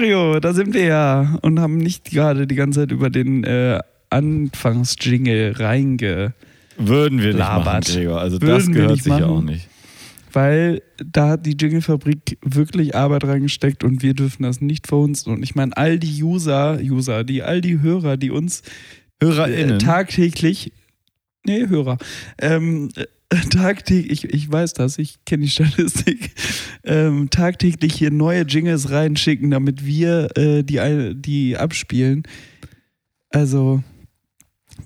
Mario, da sind wir ja und haben nicht gerade die ganze Zeit über den äh, Anfangsjingle reinge... Würden wir nicht machen, Labert. Gregor. Also Würden das gehört sich ja machen. auch nicht. Weil da hat die Jingle-Fabrik wirklich Arbeit reingesteckt und wir dürfen das nicht verhunzen. Und ich meine, all die User, User, die, all die Hörer, die uns äh, HörerInnen. tagtäglich, nee, Hörer, ähm, äh, tagtäglich, ich, ich weiß das, ich kenne die Statistik, ähm, tagtäglich hier neue Jingles reinschicken, damit wir äh, die, die abspielen. Also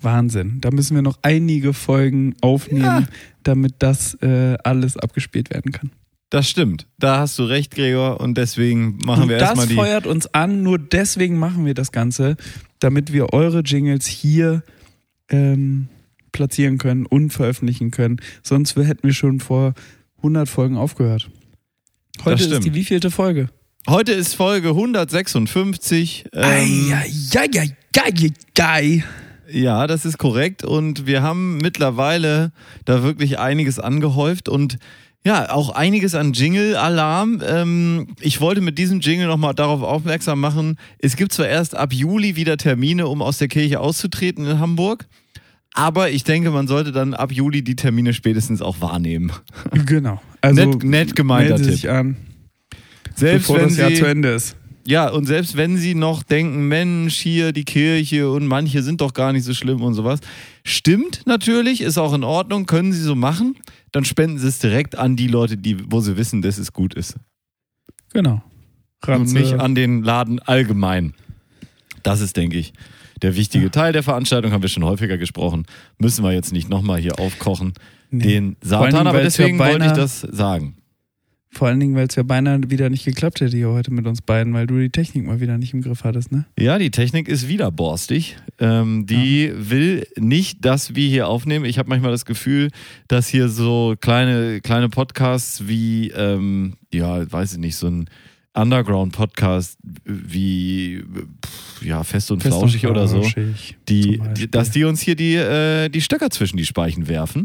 Wahnsinn. Da müssen wir noch einige Folgen aufnehmen, damit das äh, alles abgespielt werden kann. Das stimmt. Da hast du recht, Gregor. Und deswegen machen Und wir das erstmal die. feuert uns an, nur deswegen machen wir das Ganze, damit wir eure Jingles hier ähm, platzieren können und veröffentlichen können. Sonst hätten wir schon vor 100 Folgen aufgehört. Heute ist die wievielte Folge? Heute ist Folge 156. Ähm, Eieieiei. Ja, das ist korrekt. Und wir haben mittlerweile da wirklich einiges angehäuft und ja, auch einiges an Jingle-Alarm. Ähm, ich wollte mit diesem Jingle nochmal darauf aufmerksam machen, es gibt zwar erst ab Juli wieder Termine, um aus der Kirche auszutreten in Hamburg, aber ich denke, man sollte dann ab Juli die Termine spätestens auch wahrnehmen. Genau. Also nett, nett gemeinter Tipp. sich an, Selbst bevor wenn das Jahr Sie, zu Ende ist. Ja, und selbst wenn sie noch denken, Mensch, hier die Kirche und manche sind doch gar nicht so schlimm und sowas. Stimmt natürlich, ist auch in Ordnung, können sie so machen. Dann spenden sie es direkt an die Leute, die, wo sie wissen, dass es gut ist. Genau. Und Ranze. nicht an den Laden allgemein. Das ist, denke ich, der wichtige Teil der Veranstaltung, haben wir schon häufiger gesprochen. Müssen wir jetzt nicht nochmal hier aufkochen. Nee. Den Satan, aber ja deswegen wollte ich das sagen. Vor allen Dingen, weil es ja beinahe wieder nicht geklappt hätte hier heute mit uns beiden, weil du die Technik mal wieder nicht im Griff hattest, ne? Ja, die Technik ist wieder borstig. Ähm, die will nicht, dass wir hier aufnehmen. Ich habe manchmal das Gefühl, dass hier so kleine, kleine Podcasts wie, ähm, ja, weiß ich nicht, so ein Underground-Podcast wie pff, ja, fest und Fest und flauschig oder so, die, dass die uns hier die, äh, die Stöcker zwischen die Speichen werfen.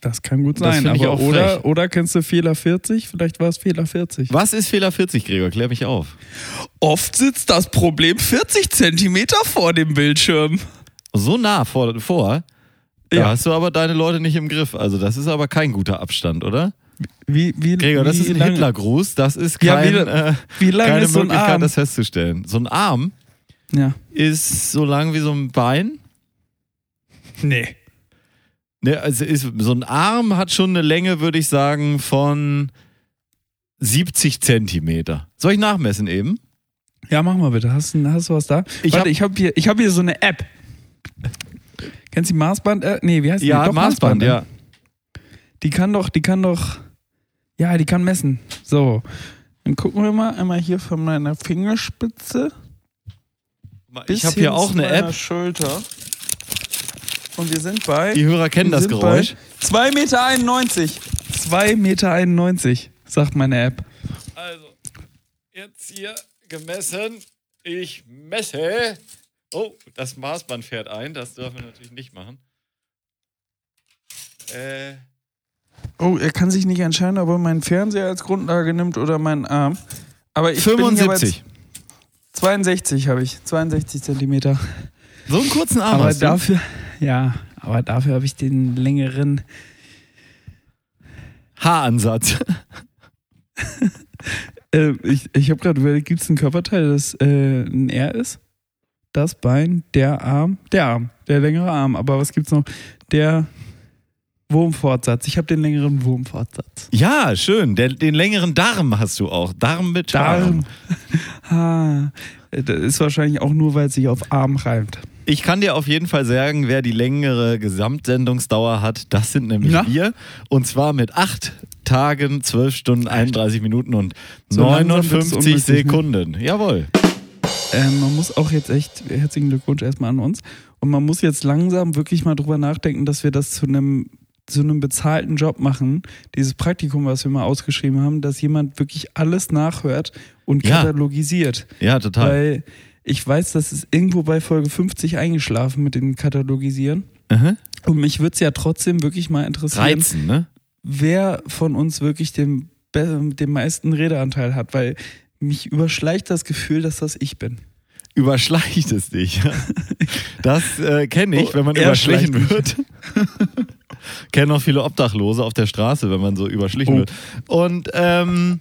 Das kann gut sein, finde ich aber auch oder, frech. oder kennst du Fehler 40? Vielleicht war es Fehler 40. Was ist Fehler 40, Gregor? Klär mich auf. Oft sitzt das Problem 40 Zentimeter vor dem Bildschirm. So nah vor, vor da Ja. hast du aber deine Leute nicht im Griff. Also das ist aber kein guter Abstand, oder? Wie, wie, Gregor, das wie ist ein Hitlergruß. Das ist Ja, kein, wie- äh, Wie lang keine ist so ein Möglichkeit, das festzustellen. So ein Arm ja. ist so lang wie so ein Bein. Nee. Ne, also ist, so ein Arm hat schon eine Länge, würde ich sagen, von 70 Zentimeter. Soll ich nachmessen eben? Ja, mach mal bitte. Hast, du- hast du was da? Ich Warte, hab- ich habe hier, ich hab hier so eine App. Kennst du die Maßband? Äh, nee, wie heißt die? Ja, Doch, Maßband, ne? ja. Die kann doch, die kann doch, ja, die kann messen. So, dann gucken wir mal einmal hier von meiner Fingerspitze Ich habe hier auch eine App. Schulter. Und wir sind bei Die Hörer kennen das Geräusch. Bei 2,91 Meter. 2,91 Meter, sagt meine App. Also, jetzt hier gemessen. Ich messe. Oh, das Maßband fährt ein. Das dürfen wir natürlich nicht machen. Äh, Oh, er kann sich nicht entscheiden, ob er meinen Fernseher als Grundlage nimmt oder meinen Arm. Aber ich bin hier 75. bei 62 habe ich, 62 Zentimeter. So einen kurzen Arm Aber hast du? dafür, ja, aber dafür habe ich den längeren. Haaransatz. Äh, ich ich habe gerade überlegt, gibt es ein Körperteil, das äh, ein R ist? Das Bein, der Arm, der Arm, der längere Arm. Aber was gibt's noch? Der Wurmfortsatz. Ich habe den längeren Wurmfortsatz. Ja, schön. Der, den längeren Darm hast du auch. Darm mit Darm. Darm. Ah, das ist wahrscheinlich auch nur, weil es sich auf Arm reimt. Ich kann dir auf jeden Fall sagen, wer die längere Gesamtsendungsdauer hat, das sind nämlich Na? wir. Und zwar mit acht Tagen, 12 Stunden, 31 Minuten und So langsam wird's 59 unmöglich, ne? Sekunden. Jawohl. Ähm, man muss auch jetzt echt, herzlichen Glückwunsch erstmal an uns. Und man muss jetzt langsam wirklich mal drüber nachdenken, dass wir das zu einem zu einem bezahlten Job machen, dieses Praktikum, was wir mal ausgeschrieben haben, dass jemand wirklich alles nachhört und Ja. katalogisiert. Ja, total. Weil ich weiß, das ist irgendwo bei Folge 50 eingeschlafen mit dem Katalogisieren. Aha. Und mich würde es ja trotzdem wirklich mal interessieren, Reizen, ne? wer von uns wirklich den, den meisten Redeanteil hat, weil mich überschleicht das Gefühl, dass das ich bin. Überschleicht es dich. Das äh, kenne ich, Oh, wenn man er überschlichen wird. Kennen auch viele Obdachlose auf der Straße, wenn man so überschlichen Oh. wird. Und ähm,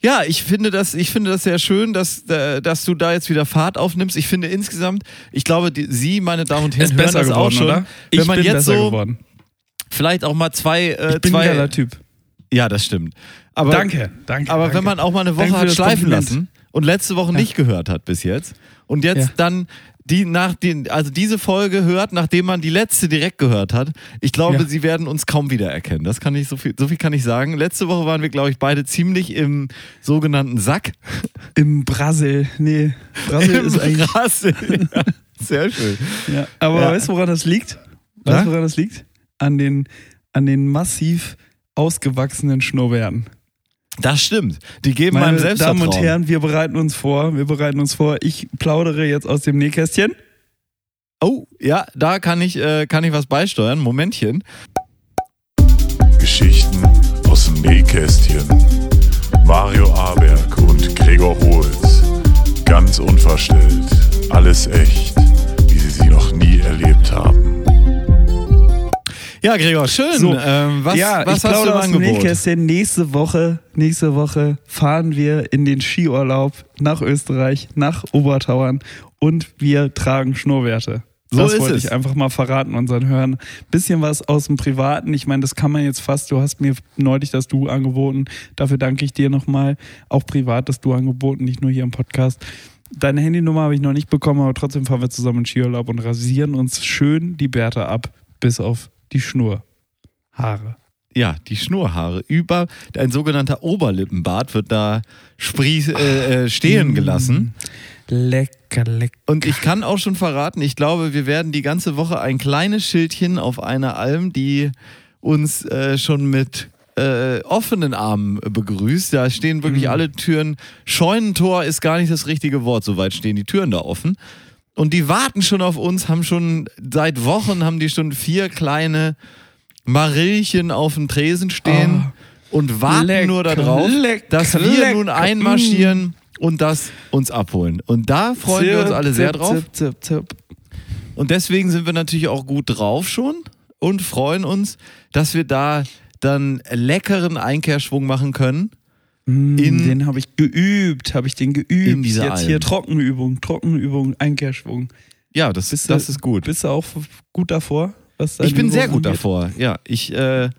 ja, ich finde das, ich finde das sehr schön, dass, äh, dass du da jetzt wieder Fahrt aufnimmst. Ich finde insgesamt, ich glaube, die, Sie, meine Damen und Herren, Ist hören besser das geworden, auch schon. oder? Wenn ich man bin jetzt besser so geworden. vielleicht auch mal zwei, äh, Ich bin ein zwei geiler Typ. Ja, das stimmt. Aber, danke, danke. Aber danke. wenn man auch mal eine Woche hat schleifen lassen und letzte Woche Ja. nicht gehört hat bis jetzt und jetzt Ja. dann die nach den, also diese Folge hört, nachdem man die letzte direkt gehört hat, ich glaube, Ja. sie werden uns kaum wiedererkennen. Das kann ich so viel, so viel kann ich sagen. Letzte Woche waren wir, glaube ich, beide ziemlich im sogenannten Sack. Im Brasil, nee, Brasil Im ist eigentlich. Rassel. Ja, sehr schön. Ja, aber Ja. weißt du, woran das liegt? Weißt du, woran das liegt? An den, an den massiv ausgewachsenen Schnurrbärten. Das stimmt. Die geben Meine meinem Damen Selbstvertrauen. und Herren, wir bereiten uns vor. Wir bereiten uns vor. Ich plaudere jetzt aus dem Nähkästchen. Oh, ja, da kann ich, äh, kann ich was beisteuern. Momentchen. Geschichten aus dem Nähkästchen. Mario Aberg und Gregor Holz. Ganz unverstellt. Alles echt, wie sie sie noch nie erlebt haben. Ja, Gregor, schön. So. ähm, was ja, was ich hast du im Angebot? Nächste Woche, nächste Woche fahren wir in den Skiurlaub nach Österreich, nach Obertauern und wir tragen Schnurrwerte. So das ist wollte es. ich einfach mal verraten unseren Hörern. Bisschen was aus dem Privaten. Ich meine, das kann man jetzt fast. Du hast mir neulich das Du angeboten. Dafür danke ich dir nochmal. Auch privat das Du angeboten, nicht nur hier im Podcast. Deine Handynummer habe ich noch nicht bekommen, aber trotzdem fahren wir zusammen in Skiurlaub und rasieren uns schön die Bärte ab, bis auf die Schnurhaare. Ja, die Schnurhaare. Über ein sogenannter Oberlippenbart wird da sprieß, äh, äh, stehen gelassen. Lecker, lecker. Und ich kann auch schon verraten, ich glaube, wir werden die ganze Woche ein kleines Schildchen auf einer Alm, die uns äh, schon mit äh, offenen Armen begrüßt. Da stehen wirklich Mhm. alle Türen. Scheunentor ist gar nicht das richtige Wort, soweit stehen die Türen da offen. Und die warten schon auf uns, haben schon seit Wochen haben die schon vier kleine Marillchen auf dem Tresen stehen und warten Lecker, nur darauf, lecker, dass wir lecker. nun einmarschieren und das uns abholen. Und da freuen wir uns Zip, alle sehr zip, drauf. Zip, zip, zip. Und deswegen sind wir natürlich auch gut drauf schon und freuen uns, dass wir da dann leckeren Einkehrschwung machen können. Mm, In- den habe ich geübt, habe ich den geübt. In dieser Jetzt Alm. hier Trockenübung, Trockenübung, Einkehrschwung. Ja, das, Bist du- das ist gut. Bist du auch gut davor? Ich bin sehr gut angeht? davor. Ja, ich, äh,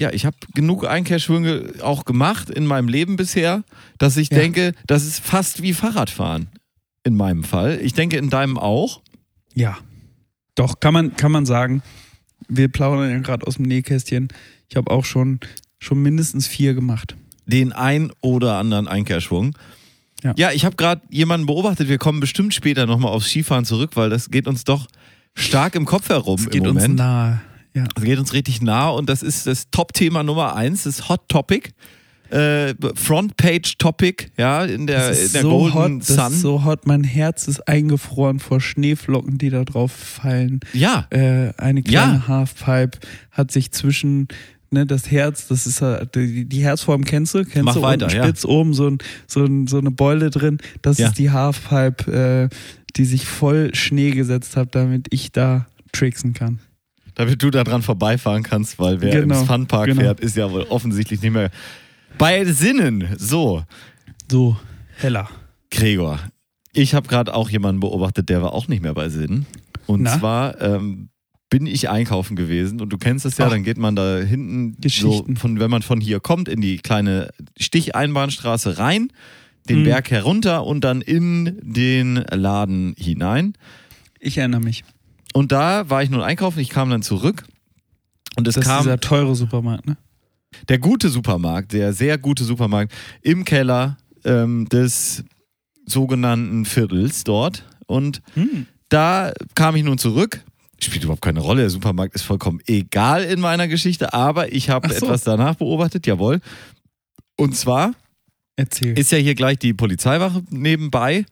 ja, ich habe genug Einkehrschwünge auch gemacht in meinem Leben bisher, dass ich Ja. denke, das ist fast wie Fahrradfahren in meinem Fall. Ich denke in deinem auch. Ja. Doch, kann man, kann man sagen. Wir plaudern ja gerade aus dem Nähkästchen. Ich habe auch schon, schon mindestens vier gemacht. Den ein oder anderen Einkehrschwung. Ja. Ja, ich habe gerade jemanden beobachtet. Wir kommen bestimmt später nochmal aufs Skifahren zurück, weil das geht uns doch stark im Kopf herum Es im geht uns Moment. nahe. Ja. Das geht uns richtig nah und das ist das Top-Thema Nummer eins, das Hot Topic. Äh, Frontpage-Topic, ja, in der, Das in der so Golden hot, das Sun. ist so hot. Mein Herz ist eingefroren vor Schneeflocken, die da drauf fallen. ja, Äh, eine kleine Ja. Halfpipe hat sich zwischen ne, das Herz, das ist ja- die, die Herzform kennst du, kennst Mach du weiter, unten ja. spitz oben so, ein, so, ein, so eine Beule drin. Das Ja. ist die Halfpipe, äh, die sich voll Schnee gesetzt hat, damit ich da tricksen kann. damit du da dran vorbeifahren kannst, weil wer Genau, im Funpark genau. fährt, ist ja wohl offensichtlich nicht mehr bei Sinnen. So, So heller. Gregor, ich habe gerade auch jemanden beobachtet, der war auch nicht mehr bei Sinnen. Und Na? zwar ähm, bin ich einkaufen gewesen und du kennst es ja, Ach. dann geht man da hinten, so von, wenn man von hier kommt, in die kleine Sticheinbahnstraße rein, den Mhm. Berg herunter und dann in den Laden hinein. Ich erinnere mich. Und da war ich nun einkaufen, ich kam dann zurück und es Das ist kam dieser teure Supermarkt, ne? der gute Supermarkt, der sehr gute Supermarkt im Keller ähm, des sogenannten Viertels dort. Und Hm. da kam ich nun zurück. Spielt überhaupt keine Rolle, der Supermarkt ist vollkommen egal in meiner Geschichte, aber ich habe so. etwas danach beobachtet, jawohl. Und zwar Erzähl. ist ja hier gleich die Polizeiwache nebenbei.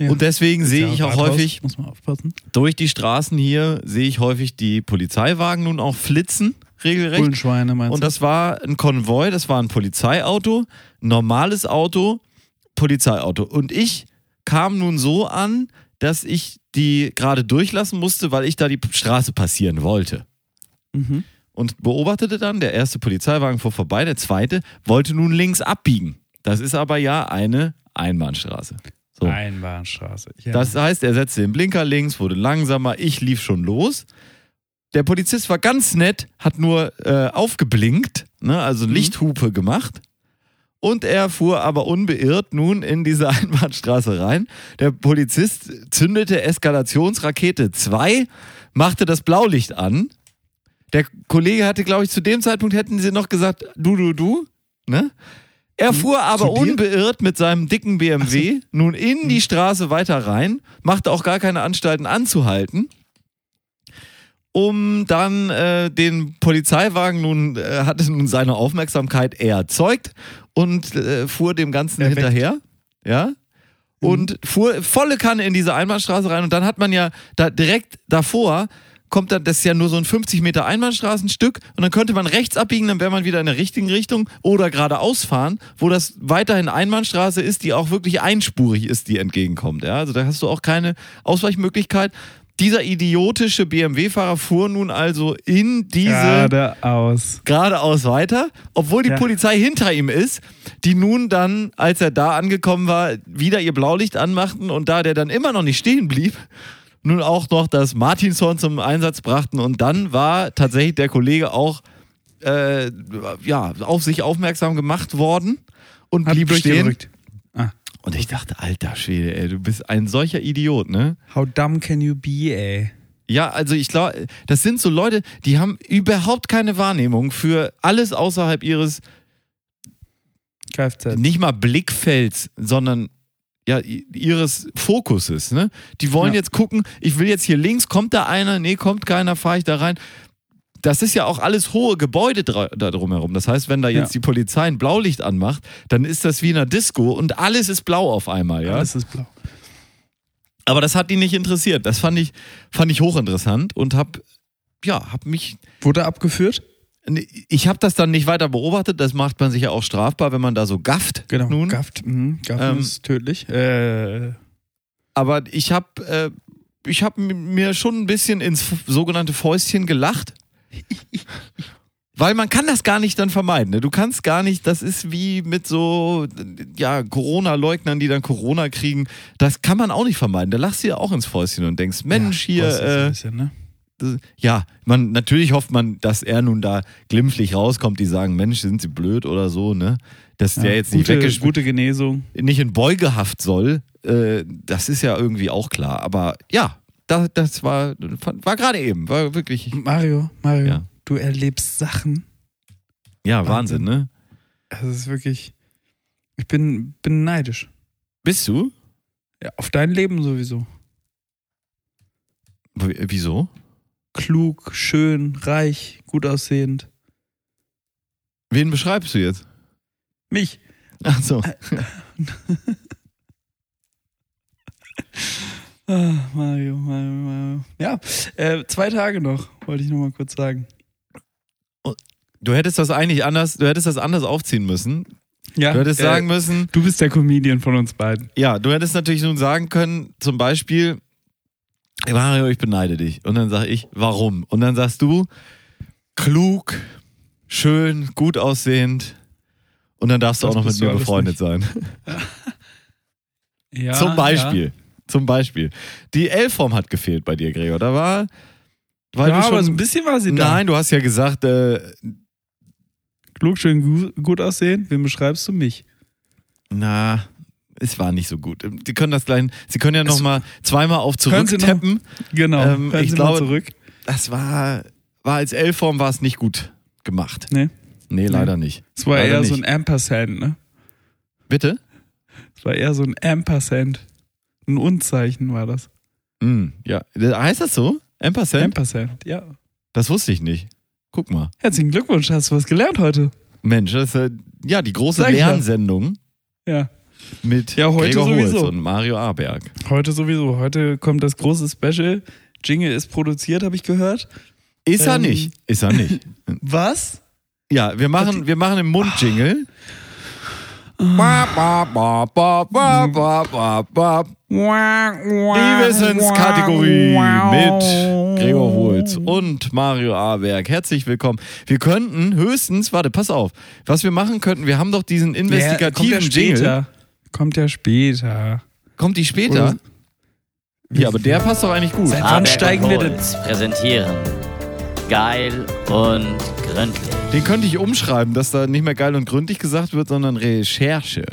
Ja. Und deswegen sehe ja ich auch Rathaus, häufig Muss man aufpassen. durch die Straßen hier, sehe ich häufig die Polizeiwagen nun auch flitzen, regelrecht. Bullenschweine meinst Und das war ein Konvoi, das war ein Polizeiauto, normales Auto Polizeiauto. Und ich kam nun so an, dass ich die gerade durchlassen musste, weil ich da die Straße passieren wollte. Mhm. Und beobachtete dann, der erste Polizeiwagen fuhr vorbei, der zweite wollte nun links abbiegen. Das ist aber ja eine Einbahnstraße. So. Einbahnstraße. Ja. Das heißt, er setzte den Blinker links, wurde langsamer, ich lief schon los. Der Polizist war ganz nett, hat nur äh, aufgeblinkt, ne, also Mhm. Lichthupe gemacht. Und er fuhr aber unbeirrt nun in diese Einbahnstraße rein. Der Polizist zündete Eskalationsrakete 2, machte das Blaulicht an. Der Kollege hatte, glaube ich, zu dem Zeitpunkt hätten sie noch gesagt, du, du, du. Ne? Er fuhr aber Hm. Zu dir? unbeirrt mit seinem dicken BMW nun in Hm. die Straße weiter rein, machte auch gar keine Anstalten anzuhalten um dann äh, den Polizeiwagen nun äh, hatte nun seine Aufmerksamkeit erzeugt und äh, fuhr dem Ganzen Erweckt. hinterher, ja, und fuhr volle Kanne in diese Einbahnstraße rein und dann hat man ja da direkt davor kommt dann, das ist ja nur so ein 50 Meter Einbahnstraßenstück und dann könnte man rechts abbiegen, dann wäre man wieder in der richtigen Richtung oder geradeaus fahren, wo das weiterhin Einbahnstraße ist, die auch wirklich einspurig ist, die entgegenkommt. Ja? Also da hast du auch keine Ausweichmöglichkeit. Dieser idiotische BMW-Fahrer fuhr nun also in diese Geradeaus. geradeaus weiter, obwohl die Ja. Polizei hinter ihm ist, die nun dann, als er da angekommen war, wieder ihr Blaulicht anmachten und da der dann immer noch nicht stehen blieb, nun auch noch das Martinshorn zum Einsatz brachten und dann war tatsächlich der Kollege auch äh, ja, auf sich aufmerksam gemacht worden und Hat blieb stehen. durchgedrückt. Und ich dachte, alter Schwede, ey, du bist ein solcher Idiot, ne? How dumb can you be, ey? Ja, also ich glaube, das sind so Leute, die haben überhaupt keine Wahrnehmung für alles außerhalb ihres Kfz. nicht mal Blickfelds, sondern ja, ihres Fokuses. Ne? Die wollen Ja. jetzt gucken, ich will jetzt hier links, kommt da einer? Nee, kommt keiner, fahre ich da rein. Das ist ja auch alles hohe Gebäude da drumherum. Das heißt, wenn da jetzt Ja. die Polizei ein Blaulicht anmacht, dann ist das wie in einer Disco und alles ist blau auf einmal. Ja? Alles ist blau. Aber das hat die nicht interessiert. Das fand ich, fand ich hochinteressant und hab, ja, hab mich Wurde abgeführt? ich habe das dann nicht weiter beobachtet. Das macht man sich ja auch strafbar, wenn man da so gafft. Genau. Nun. Gafft. Mhm. Gaffen Ähm, ist tödlich. Äh, Aber ich habe äh, ich hab mir schon ein bisschen ins sogenannte Fäustchen gelacht. Weil man kann das gar nicht dann vermeiden. Ne? Du kannst gar nicht, das ist wie mit so ja, Corona-Leugnern, die dann Corona kriegen. Das kann man auch nicht vermeiden. Da lachst du ja auch ins Fäustchen und denkst, Mensch, ja, das hier, äh, bisschen, ne? ja, man, natürlich hofft man, dass er nun da glimpflich rauskommt, die sagen, Mensch, sind sie blöd oder so, ne? Dass der Ja, jetzt nicht, gute, weggesch- gute Genesung. nicht in Beugehaft soll, äh, das ist ja irgendwie auch klar. Aber ja, da, das war, war gerade eben, war wirklich, Mario, Mario, Ja. du erlebst Sachen. ja, Wahnsinn, Wahnsinn. ne? Es ist wirklich. Ich bin, bin neidisch. Bist du? Ja, auf dein Leben sowieso. W wieso? Klug, schön, reich, gut aussehend. Wen beschreibst du jetzt? Mich. Ach so. Ah, Mario, Mario, Mario. Ja, äh, zwei Tage noch, wollte ich noch mal kurz sagen. Du hättest das eigentlich anders, du hättest das anders aufziehen müssen. Ja, Du hättest äh, sagen müssen, du bist der Comedian von uns beiden. Ja, du hättest natürlich nun sagen können, zum Beispiel, Mario, ich beneide dich. Und dann sag ich, warum? Und dann sagst du, klug, schön, gut aussehend. Und dann darfst du Das auch noch mit mir befreundet sein. Ja, zum Beispiel. Zum Beispiel. Die L-Form hat gefehlt bei dir, Gregor. Da war. Weil Ja, du schon, aber so ein bisschen war sie da. Nein, du hast ja gesagt, äh, Klug, schön, gu- gut aussehend. Wen beschreibst du mich? na, es war nicht so gut. Sie können das gleich, Sie können ja nochmal zweimal auf noch- zurücktappen. Genau. Ähm, ich Sie glaube- zurück. Das war, war als L-Form war es nicht gut gemacht. Nee. Nee, leider nicht. Es war Leider eher so nicht. ein Ampersand, ne? Bitte? Es war eher so ein Ampersand. Ein Unzeichen war das. Hm, ja. Heißt das so? Ampersand? Ampersand, ja. Das wusste ich nicht. Guck mal. Herzlichen Glückwunsch, hast du was gelernt heute? Mensch, das ist äh, ja die große Sag. Lernsendung Ja. mit Ja, heute Gregor Holz sowieso. und Mario Aberg. Heute sowieso. Heute kommt das große Special. Jingle ist produziert, habe ich gehört. Ist er Ähm. nicht. Ist er nicht. Was? Ja, wir machen, wir machen im Mund-Jingle. Die Wissenskategorie mit Gregor Holz und Mario Aberg. Herzlich willkommen. Wir könnten höchstens, warte, pass auf, was wir machen könnten, wir haben doch diesen investigativen ja, kommt ja Jingle. später. Kommt ja später. Kommt die später? Oder- Ja, aber der passt doch eigentlich gut. Seit wann steigen wir denn? Präsentieren. Geil und gründlich. Den könnte ich umschreiben, dass da nicht mehr geil und gründlich gesagt wird, sondern Recherche.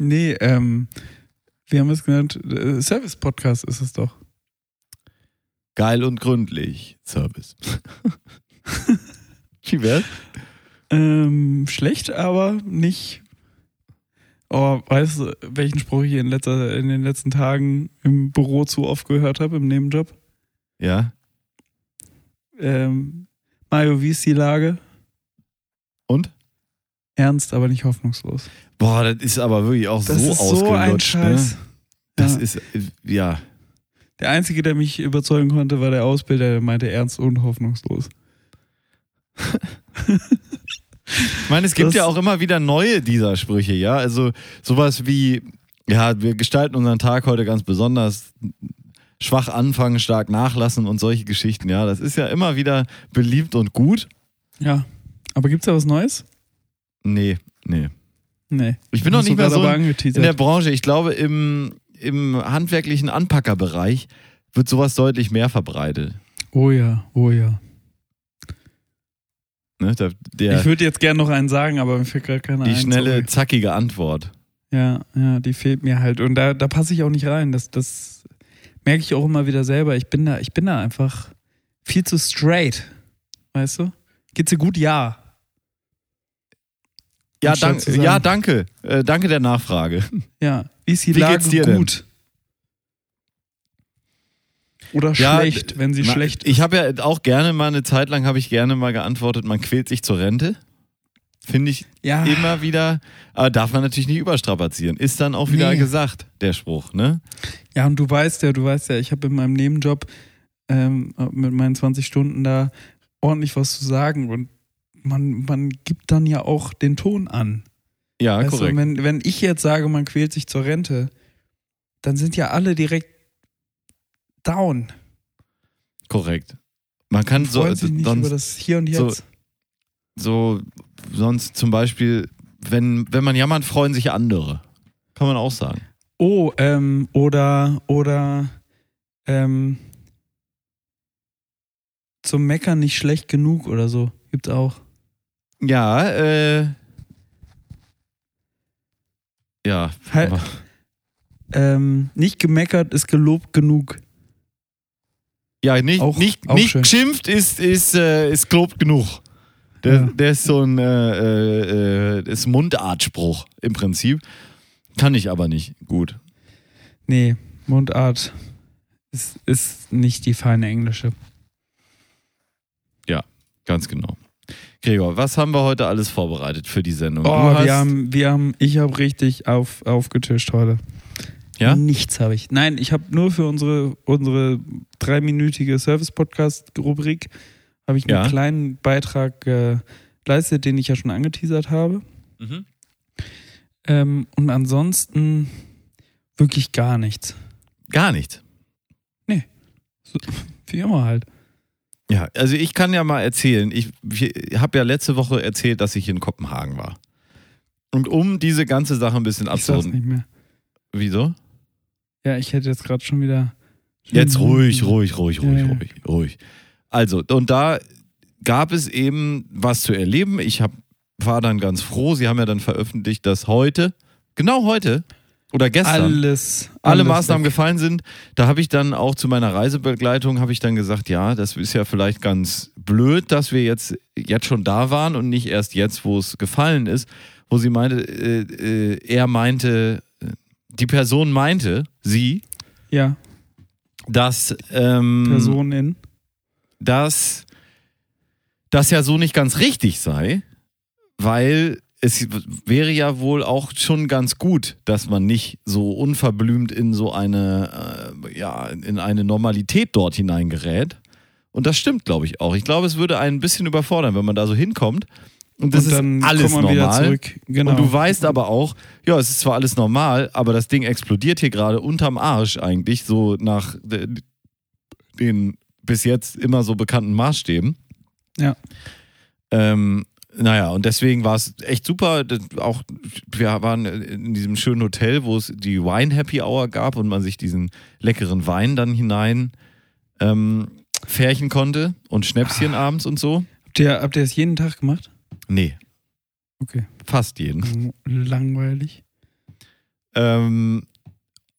Nee, ähm, wir haben es genannt, äh, Service-Podcast ist es doch. Geil und gründlich. Service. Wie wär's? Ähm, schlecht, aber nicht. Oh, weißt du, welchen Spruch ich in, letzter, in den letzten Tagen im Büro zu oft gehört habe, im Nebenjob? Ja. Ähm, Mario, wie ist die Lage? Und? Ernst, aber nicht hoffnungslos. Boah, das ist aber wirklich auch Das so ist so ein ausgelutscht. Scheiß. Ne? Das Ja. ist, ja. Der Einzige, der mich überzeugen konnte, war der Ausbilder, der meinte ernst und hoffnungslos. Ich meine, es gibt Das- ja auch immer wieder neue dieser Sprüche, ja. Also sowas wie, ja, wir gestalten unseren Tag heute ganz besonders. Schwach anfangen, stark nachlassen und solche Geschichten, ja. Das ist ja immer wieder beliebt und gut. Ja. Aber gibt's da was Neues? Nee, nee. Nee. Ich bin noch nicht mehr so in der Branche. Ich glaube, im, im handwerklichen Anpackerbereich wird sowas deutlich mehr verbreitet. Oh ja, oh ja. Ne? Der, der, Ich würde jetzt gerne noch einen sagen, aber mir fällt gerade keiner die ein. schnelle, sorry. zackige Antwort. Ja, ja, die fehlt mir halt. Und da, da passe ich auch nicht rein. Das, das merke ich auch immer wieder selber. Ich bin da, ich bin da einfach viel zu straight. Weißt du? Geht's dir gut? Ja. Ja, dank, ja danke. Äh, danke der Nachfrage. Ja. Wie ist die Wie Lage geht's dir denn? gut? Oder Ja, schlecht, wenn sie Na, schlecht ist. Ich habe ja auch gerne mal eine Zeit lang habe ich gerne mal geantwortet, man quält sich zur Rente. Finde ich ja, immer wieder, aber darf man natürlich nicht überstrapazieren. Ist dann auch wieder Nee. gesagt, der Spruch, ne? ja, und du weißt ja, du weißt ja, ich habe in meinem Nebenjob ähm, mit meinen 20 Stunden da ordentlich was zu sagen und man, man gibt dann ja auch den Ton an. Ja, Weißt korrekt. Du, wenn, wenn ich jetzt sage, man quält sich zur Rente, dann sind ja alle direkt down. korrekt. Man kann so, sich nicht über sonst, das Hier und Jetzt. so, sonst zum Beispiel, wenn, wenn man jammert, freuen sich andere. Kann man auch sagen. oh, ähm, oder, oder, ähm, zum Meckern nicht schlecht genug oder so. Gibt's auch. Ja, äh. Ja. Halt- Ähm, nicht gemeckert ist gelobt genug. Ja, nicht, Auch- nicht, auch nicht geschimpft ist, ist, äh, ist gelobt genug. Der, Ja. der ist so ein äh, äh, ist Mundartspruch im Prinzip. Kann ich aber nicht gut. Nee, Mundart ist, ist nicht die feine englische. Ganz genau. Gregor, was haben wir heute alles vorbereitet für die Sendung? Du Oh, wir haben, wir haben, ich habe richtig auf, aufgetischt heute. Ja? Nichts habe ich. Nein, ich habe nur für unsere, unsere dreiminütige Service-Podcast-Rubrik habe ich einen Ja. kleinen Beitrag äh, geleistet, den ich ja schon angeteasert habe. Mhm. Ähm, und ansonsten wirklich gar nichts. Gar nichts. Wie immer halt. Ja, also ich kann ja mal erzählen, ich, ich habe ja letzte Woche erzählt, dass ich in Kopenhagen war. Und um diese ganze Sache ein bisschen abzurunden. nicht mehr. Wieso? Ja, ich hätte jetzt gerade schon wieder. Jetzt ruhig, ruhig, ruhig, Ja, ruhig, ja. ruhig, ruhig. Also, und da gab es eben was zu erleben. Ich hab, war dann ganz froh. Sie haben ja dann veröffentlicht, dass heute, genau heute oder gestern, Alles. alle alles Maßnahmen weg. gefallen sind. Da habe ich dann auch zu meiner Reisebegleitung habe ich dann gesagt, ja, das ist ja vielleicht ganz blöd, dass wir jetzt jetzt schon da waren und nicht erst jetzt, wo es gefallen ist, wo sie meinte, äh, äh, er meinte, äh, die Person meinte, sie, Ja, dass ähm, Personen. Dass das ja so nicht ganz richtig sei, weil es wäre ja wohl auch schon ganz gut, dass man nicht so unverblümt in so eine, äh, ja, in eine Normalität dort hineingerät. Und das stimmt, glaube ich, auch. Ich glaube, es würde einen ein bisschen überfordern, wenn man da so hinkommt Und das Und dann ist alles normal. zurück. Genau. Und du weißt aber auch, ja, es ist zwar alles normal, aber das Ding explodiert hier gerade unterm Arsch eigentlich, so nach de- den bis jetzt immer so bekannten Maßstäben. Ja. Ähm, naja, und deswegen war es echt super. Auch wir waren in diesem schönen Hotel, wo es die Wine Happy Hour gab und man sich diesen leckeren Wein dann hinein ähm, färchen konnte und Schnäpschen abends und so. Habt ihr, habt ihr das jeden Tag gemacht? Nee, Okay. fast jeden. Langweilig. Ähm,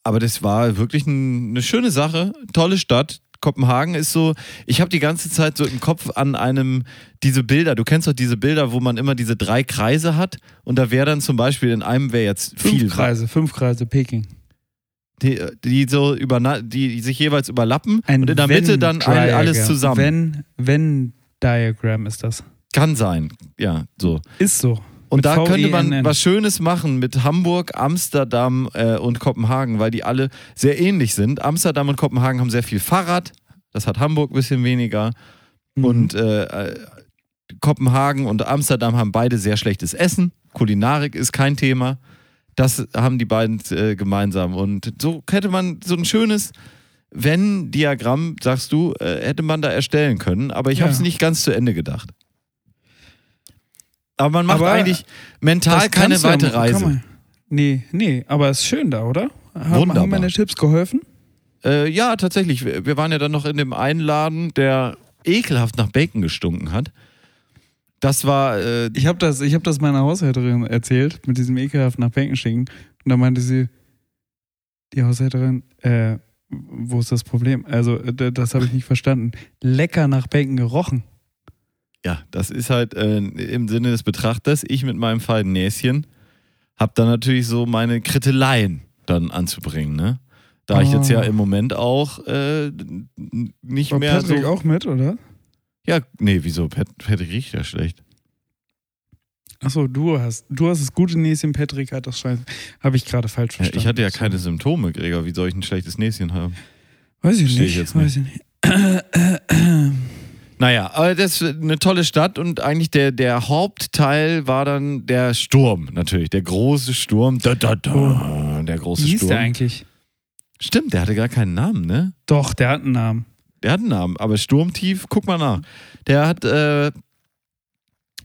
aber das war wirklich ein, eine schöne Sache, tolle Stadt. Kopenhagen ist so, ich habe die ganze Zeit so im Kopf an einem, diese Bilder, du kennst doch diese Bilder, wo man immer diese drei Kreise hat und da wäre dann zum Beispiel in einem wäre jetzt Fünf viel, Kreise, fünf Kreise, Peking. die, die so über, die sich jeweils überlappen Ein und in der Mitte dann alles zusammen. Wenn, wenn Diagram ist das. Kann sein, ja, so. Ist so. Und Mit da könnte man VENN. was Schönes machen mit Hamburg, Amsterdam äh, und Kopenhagen, weil die alle sehr ähnlich sind. Amsterdam und Kopenhagen haben sehr viel Fahrrad, das hat Hamburg ein bisschen weniger. Mhm. Und äh, äh, Kopenhagen und Amsterdam haben beide sehr schlechtes Essen. Kulinarik ist kein Thema. Das haben die beiden äh, gemeinsam. Und so hätte man so ein schönes Wenn-Diagramm, sagst du, äh, hätte man da erstellen können. Aber ich Ja. habe es nicht ganz zu Ende gedacht. Aber man macht Aber eigentlich mental keine ja weite mal- Reise. man- Nee, nee, aber ist schön da, oder? Haben, Wunderbar. haben meine Tipps geholfen? Äh, ja, tatsächlich. Wir waren ja dann noch in dem einen Laden, der ekelhaft nach Bacon gestunken hat. Das war, äh, Ich habe das, ich hab das meiner Haushälterin erzählt, mit diesem ekelhaft nach Bänken schicken. Und da meinte sie, die Haushälterin, äh, wo ist das Problem? Also, äh, das habe ich nicht verstanden. Lecker nach Bänken gerochen. Ja, das ist halt äh, im Sinne des Betrachters. Ich mit meinem feinen Näschen habe dann natürlich so meine Kritteleien dann anzubringen, ne? Da ich jetzt ja Ah. im Moment auch äh, nicht War mehr Patrick so. auch mit, oder? Ja, nee, wieso? Pat Patrick riecht ja schlecht. Achso, du hast, du hast das gute Näschen, Patrick hat das Scheiße. Habe ich gerade falsch Ja, verstanden. ich hatte ja keine Symptome, Gregor. Wie soll ich ein schlechtes Näschen haben? Weiß ich nicht. ich jetzt weiß ich nicht. Naja, aber das ist eine tolle Stadt und eigentlich der, der Hauptteil war dann der Sturm, natürlich. Der große Sturm. Da, da, da, der große Wie hieß Sturm. der eigentlich? Stimmt, der hatte gar keinen Namen, ne? Doch, der hat einen Namen. Der hat einen Namen, aber Sturmtief, guck mal nach. Der hat äh,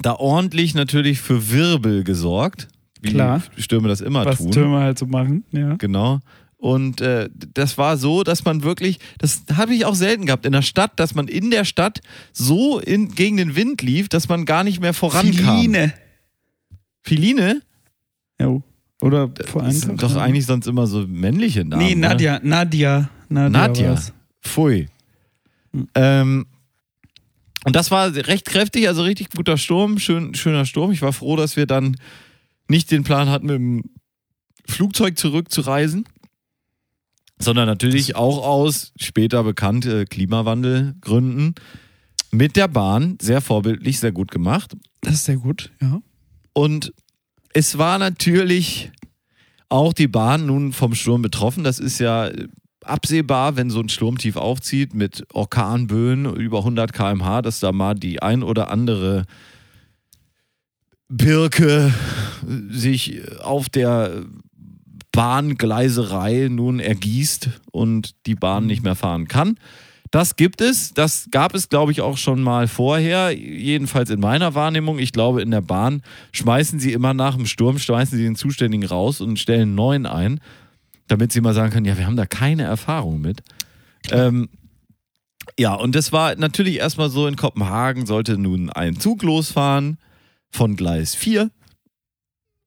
da ordentlich natürlich für Wirbel gesorgt. Wie Klar. Stürme das immer Was tun. Türme halt so machen, ja. Genau. Und äh, das war so, dass man wirklich, das habe ich auch selten gehabt in der Stadt, dass man in der Stadt so in, gegen den Wind lief, dass man gar nicht mehr vorankam. Filine. Filine? Jo. Oder vor Das einem sind doch ja. eigentlich sonst immer so männliche Namen. Nee, oder? Nadja, Nadja, Nadja. Nadja. war's. Pfui. Hm. Ähm, und das war recht kräftig, also richtig guter Sturm, schön, schöner Sturm. Ich war froh, dass wir dann nicht den Plan hatten, mit dem Flugzeug zurückzureisen, sondern natürlich auch aus später bekannte Klimawandelgründen mit der Bahn. Sehr vorbildlich, sehr gut gemacht. Das ist sehr gut, ja. Und es war natürlich auch die Bahn nun vom Sturm betroffen. Das ist ja absehbar, wenn so ein Sturmtief aufzieht mit Orkanböen über 100 km/h, dass da mal die ein oder andere Birke sich auf der Bahngleiserei nun ergießt und die Bahn nicht mehr fahren kann. Das gibt es. Das gab es, glaube ich, auch schon mal vorher. Jedenfalls in meiner Wahrnehmung. Ich glaube, in der Bahn schmeißen sie immer nach dem Sturm, schmeißen sie den Zuständigen raus und stellen einen neuen ein, damit sie mal sagen können, ja, wir haben da keine Erfahrung mit. Ähm, ja, und das war natürlich erstmal so, in Kopenhagen sollte nun ein Zug losfahren von Gleis 4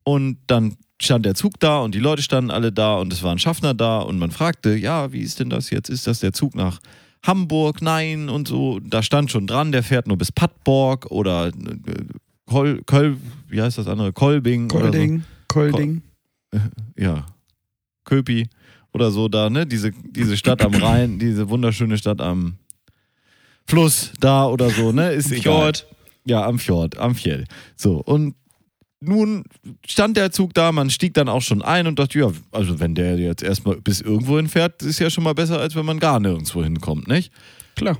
und dann stand der Zug da und die Leute standen alle da und es war ein Schaffner da und man fragte, ja, wie ist denn das jetzt? Ist das der Zug nach Hamburg? Nein und so. Da stand schon dran, der fährt nur bis Padborg oder äh, Kol, Kol wie heißt das andere? Kolbing oder so. Kolding, Kolding. Ja, Köpi oder so da, ne? Diese, diese Stadt am Rhein, diese wunderschöne Stadt am Fluss da oder so, ne? Ist egal. Fjord. Ja, am Fjord, am Fjell. So, und nun stand der Zug da, man stieg dann auch schon ein und dachte, ja, also wenn der jetzt erstmal bis irgendwo hinfährt, ist ja schon mal besser, als wenn man gar nirgendwo hinkommt, nicht? Klar.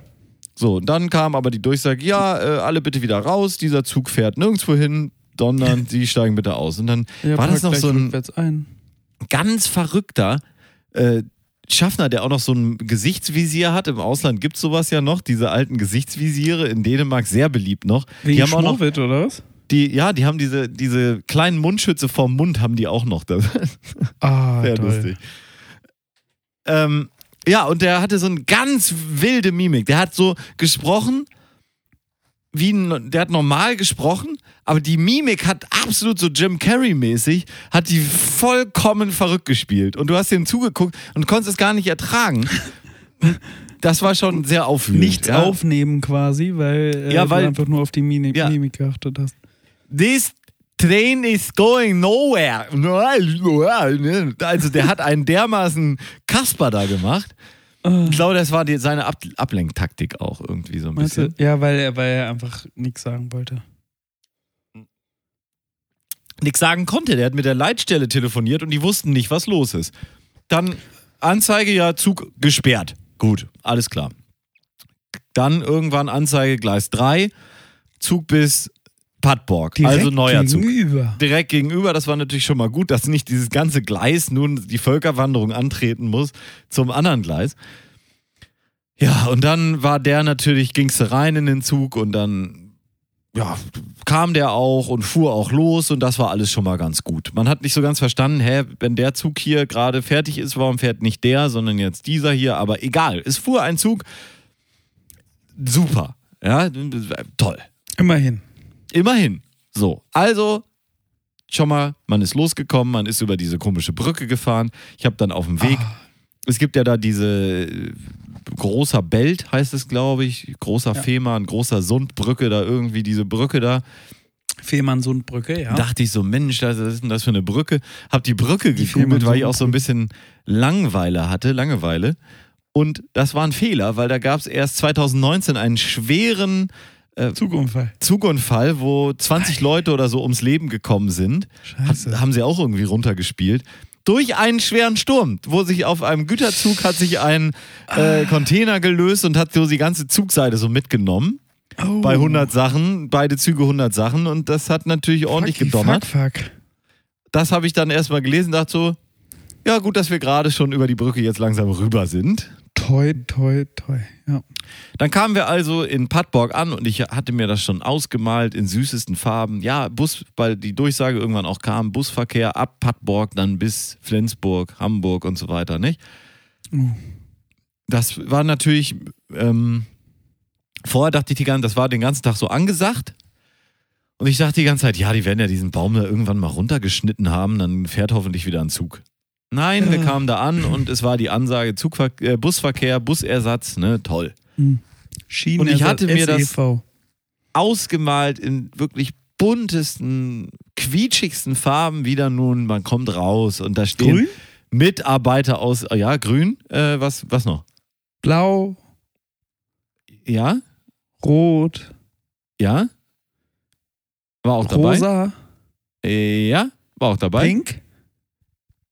So, und dann kam aber die Durchsage, ja, äh, alle bitte wieder raus, dieser Zug fährt nirgendwo hin, sondern Sie steigen bitte aus. Und dann Ja, war das noch so ein ein. ganz verrückter äh, Schaffner, der auch noch so ein Gesichtsvisier hat. Im Ausland gibt es sowas ja noch, diese alten Gesichtsvisiere, in Dänemark sehr beliebt noch. Wegen die haben auch noch, oder was? Die, ja, die haben diese, diese kleinen Mundschütze vorm Mund, haben die auch noch. Das Ah, sehr toll. lustig. Ähm, ja, und der hatte so eine ganz wilde Mimik. Der hat so gesprochen, wie ein, der hat normal gesprochen, aber die Mimik hat absolut so Jim Carrey-mäßig, hat die vollkommen verrückt gespielt. Und du hast ihm zugeguckt und konntest es gar nicht ertragen. Das war schon sehr aufwühlend. Nichts ja. aufnehmen quasi, weil, äh, Ja, weil- du einfach nur auf die Mimik, Ja. Mimik geachtet hast. This train is going nowhere. Also der hat einen dermaßen Kasper da gemacht. Ich glaube, das war die, seine Ab Ablenktaktik auch irgendwie so ein bisschen. Ja, weil er, weil er einfach nichts sagen wollte. Nichts sagen konnte. Der hat mit der Leitstelle telefoniert und die wussten nicht, was los ist. Dann Anzeige, ja, Zug gesperrt. Gut, alles klar. Dann irgendwann Anzeige Gleis 3, Zug bis Padborg. also neuer Zug. gegenüber. direkt gegenüber. Das war natürlich schon mal gut, dass nicht dieses ganze Gleis nun die Völkerwanderung antreten muss zum anderen Gleis. Ja, und dann war der natürlich, ging's rein in den Zug und dann ja, kam der auch und fuhr auch los und das war alles schon mal ganz gut. Man hat nicht so ganz verstanden, hä, wenn der Zug hier gerade fertig ist, warum fährt nicht der, sondern jetzt dieser hier, aber egal. Es fuhr ein Zug. Super. Ja, toll. Immerhin. Immerhin. So, also schon mal, man ist losgekommen, man ist über diese komische Brücke gefahren. Ich habe dann auf dem Weg, es gibt ja da diese äh, großer Belt, heißt es, glaube ich, großer Ja. Fehmarn, großer Sundbrücke, da irgendwie diese Brücke da. Fehmarnsundbrücke, ja. Dachte ich so, Mensch, was ist denn das für eine Brücke? Hab die Brücke gegoogelt, weil ich auch so ein bisschen Langeweile hatte, Langeweile. Und das war ein Fehler, weil da gab es erst 2019 einen schweren Zugunfall. Zugunfall, wo 20 Leute oder so ums Leben gekommen sind. Scheiße. Hat, haben sie auch irgendwie runtergespielt. Durch einen schweren Sturm, wo sich auf einem Güterzug hat sich ein äh, Container gelöst und hat so die ganze Zugseite so mitgenommen. Oh. Bei 100 Sachen, beide Züge 100 Sachen und das hat natürlich ordentlich Fucky, gedonnert. Fuck, fuck. Das habe ich dann erstmal gelesen, dachte so, ja gut, dass wir gerade schon über die Brücke jetzt langsam rüber sind. Toi, toi, toi. Ja. Dann kamen wir also in Padborg an und ich hatte mir das schon ausgemalt in süßesten Farben. Ja, Bus, weil die Durchsage irgendwann auch kam, Busverkehr ab Padborg, dann bis Flensburg, Hamburg und so weiter, nicht? Oh. Das war natürlich, ähm, vorher dachte ich die ganze, das war den ganzen Tag so angesagt. Und ich dachte die ganze Zeit, ja, die werden ja diesen Baum da irgendwann mal runtergeschnitten haben, dann fährt hoffentlich wieder ein Zug. Nein, wir Ja. kamen da an und es war die Ansage, Zugver äh, Busverkehr, Busersatz, ne, toll. Schienen Und ich hatte mir das- SEV. ausgemalt in wirklich buntesten, quietschigsten Farben wieder nun, man kommt raus und da stehen Grün, Mitarbeiter aus, äh, ja, grün, äh, was, was noch? blau, Ja, rot, ja, war auch dabei. rosa, Äh, ja, war auch dabei. pink,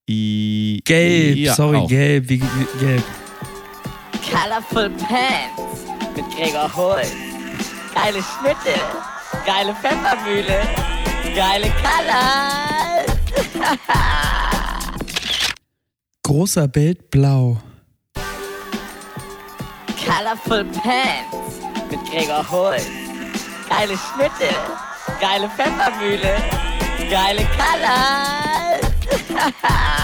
I, gelb. ja, Sorry, auch. gelb. Wie, wie, gelb. Colorful Pants mit Gregor Holz. Geile Schnitte, geile Pfeffermühle, geile Colors. Großer Bild blau. Colorful Pants mit Gregor Holz. Geile Schnitte, geile Pfeffermühle, geile Colors.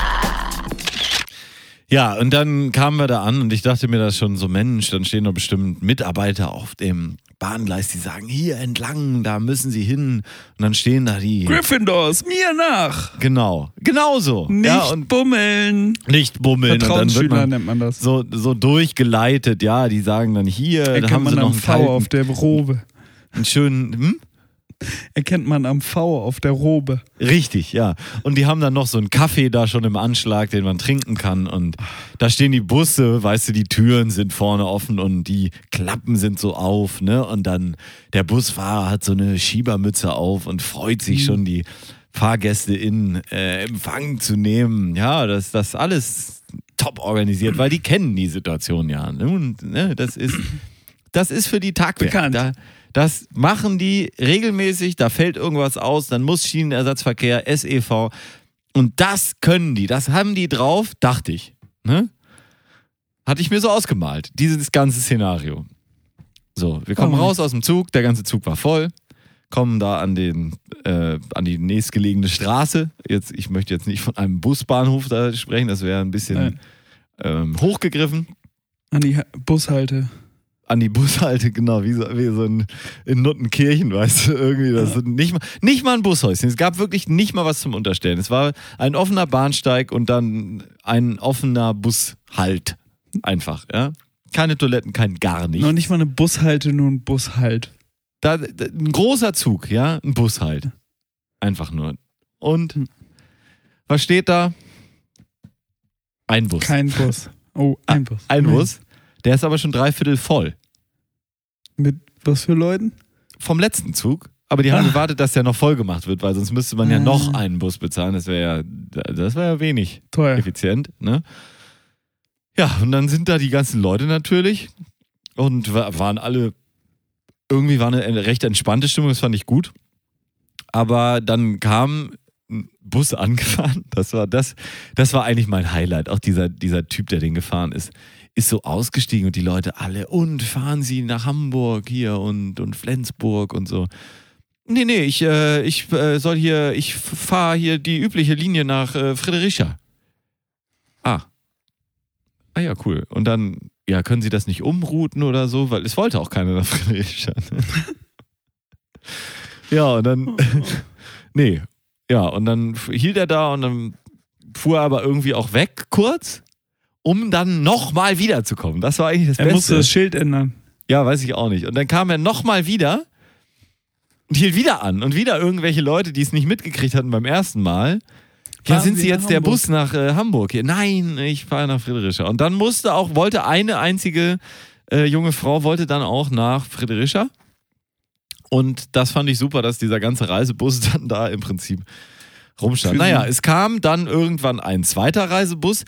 Ja, und dann kamen wir da an und ich dachte mir das schon so, Mensch, dann stehen doch bestimmt Mitarbeiter auf dem Bahngleis, die sagen, hier entlang, da müssen sie hin. Und dann stehen da die. Gryffindors, mir nach. Genau, genau so. Nicht ja, und bummeln. nicht bummeln. Und dann wird man nennt man das. so, so durchgeleitet, ja, die sagen dann hier, da haben sie man noch einen, V auf der Robe. einen schönen, hm? Erkennt man am V auf der Robe. Richtig, ja. Und die haben dann noch so einen Kaffee da schon im Anschlag, den man trinken kann. Und da stehen die Busse, weißt du, die Türen sind vorne offen und die Klappen sind so auf, ne? Und dann der Busfahrer hat so eine Schiebermütze auf und freut sich schon, die Fahrgäste in äh, Empfang zu nehmen. Ja, das, das alles top organisiert, weil die kennen die Situation ja. Ne? Und, ne, das ist Das ist für die Tagwerk. Bekannt. Da, das machen die regelmäßig, da fällt irgendwas aus, dann muss Schienenersatzverkehr, SEV. Und das können die, das haben die drauf, dachte ich. Ne? Hatte ich mir so ausgemalt, dieses ganze Szenario. So, wir kommen Oh. raus aus dem Zug, der ganze Zug war voll, kommen da an, den, äh, an die nächstgelegene Straße. Jetzt, ich möchte jetzt nicht von einem Busbahnhof da sprechen, das wäre ein bisschen ähm, hochgegriffen. An die Ha- Bushalte. An die Bushalte, genau, wie so, wie so ein, in Nuttenkirchen, weißt du, irgendwie. Das sind nicht, mal, nicht mal ein Bushäuschen. Es gab wirklich nicht mal was zum Unterstellen. Es war ein offener Bahnsteig und dann ein offener Bushalt. Einfach, ja. Keine Toiletten, kein gar nichts. Noch nicht mal eine Bushalte, nur ein Bushalt. Da, da, ein großer Zug, ja, ein Bus halt. Einfach nur. Und Hm. was steht da? Ein Bus. Kein Bus. Oh, ein Bus. ein. Bus. Der ist aber schon dreiviertel voll. Mit was für Leuten? Vom letzten Zug. Aber die haben Ah. gewartet, dass der noch voll gemacht wird, weil sonst müsste man ja Ah. noch einen Bus bezahlen. Das wäre ja, das wäre ja wenig Teuer. effizient, ne? Ja, und dann sind da die ganzen Leute natürlich und wa- waren alle, irgendwie war eine recht entspannte Stimmung, das fand ich gut. Aber dann kam ein Bus angefahren, das war das, das war eigentlich mein Highlight, auch dieser, dieser Typ, der den gefahren ist, ist so ausgestiegen und die Leute alle, und fahren Sie nach Hamburg hier und, und Flensburg und so. Nee, nee, ich, äh, ich äh, soll hier, ich fahre hier die übliche Linie nach äh, Friedericia. Ah. Ah ja, cool. Und dann, ja, können Sie das nicht umrouten oder so? Weil es wollte auch keiner nach Friedericia. ne? ja, und dann, nee. Ja, und dann hielt er da und dann fuhr er aber irgendwie auch weg kurz, um dann nochmal wiederzukommen. Das war eigentlich das Er Beste. musste das Schild ändern. Ja, weiß ich auch nicht. Und dann kam er nochmal wieder und hielt wieder an. Und wieder irgendwelche Leute, die es nicht mitgekriegt hatten beim ersten Mal. Ja, sind Sie jetzt der Hamburg? Bus nach äh, Hamburg? Ja, nein, ich fahre nach Friedrichscha. Und dann musste auch, wollte eine einzige äh, junge Frau, wollte dann auch nach Friedrichscha. Und das fand ich super, dass dieser ganze Reisebus dann da im Prinzip rumstand. Naja, es kam dann irgendwann ein zweiter Reisebus,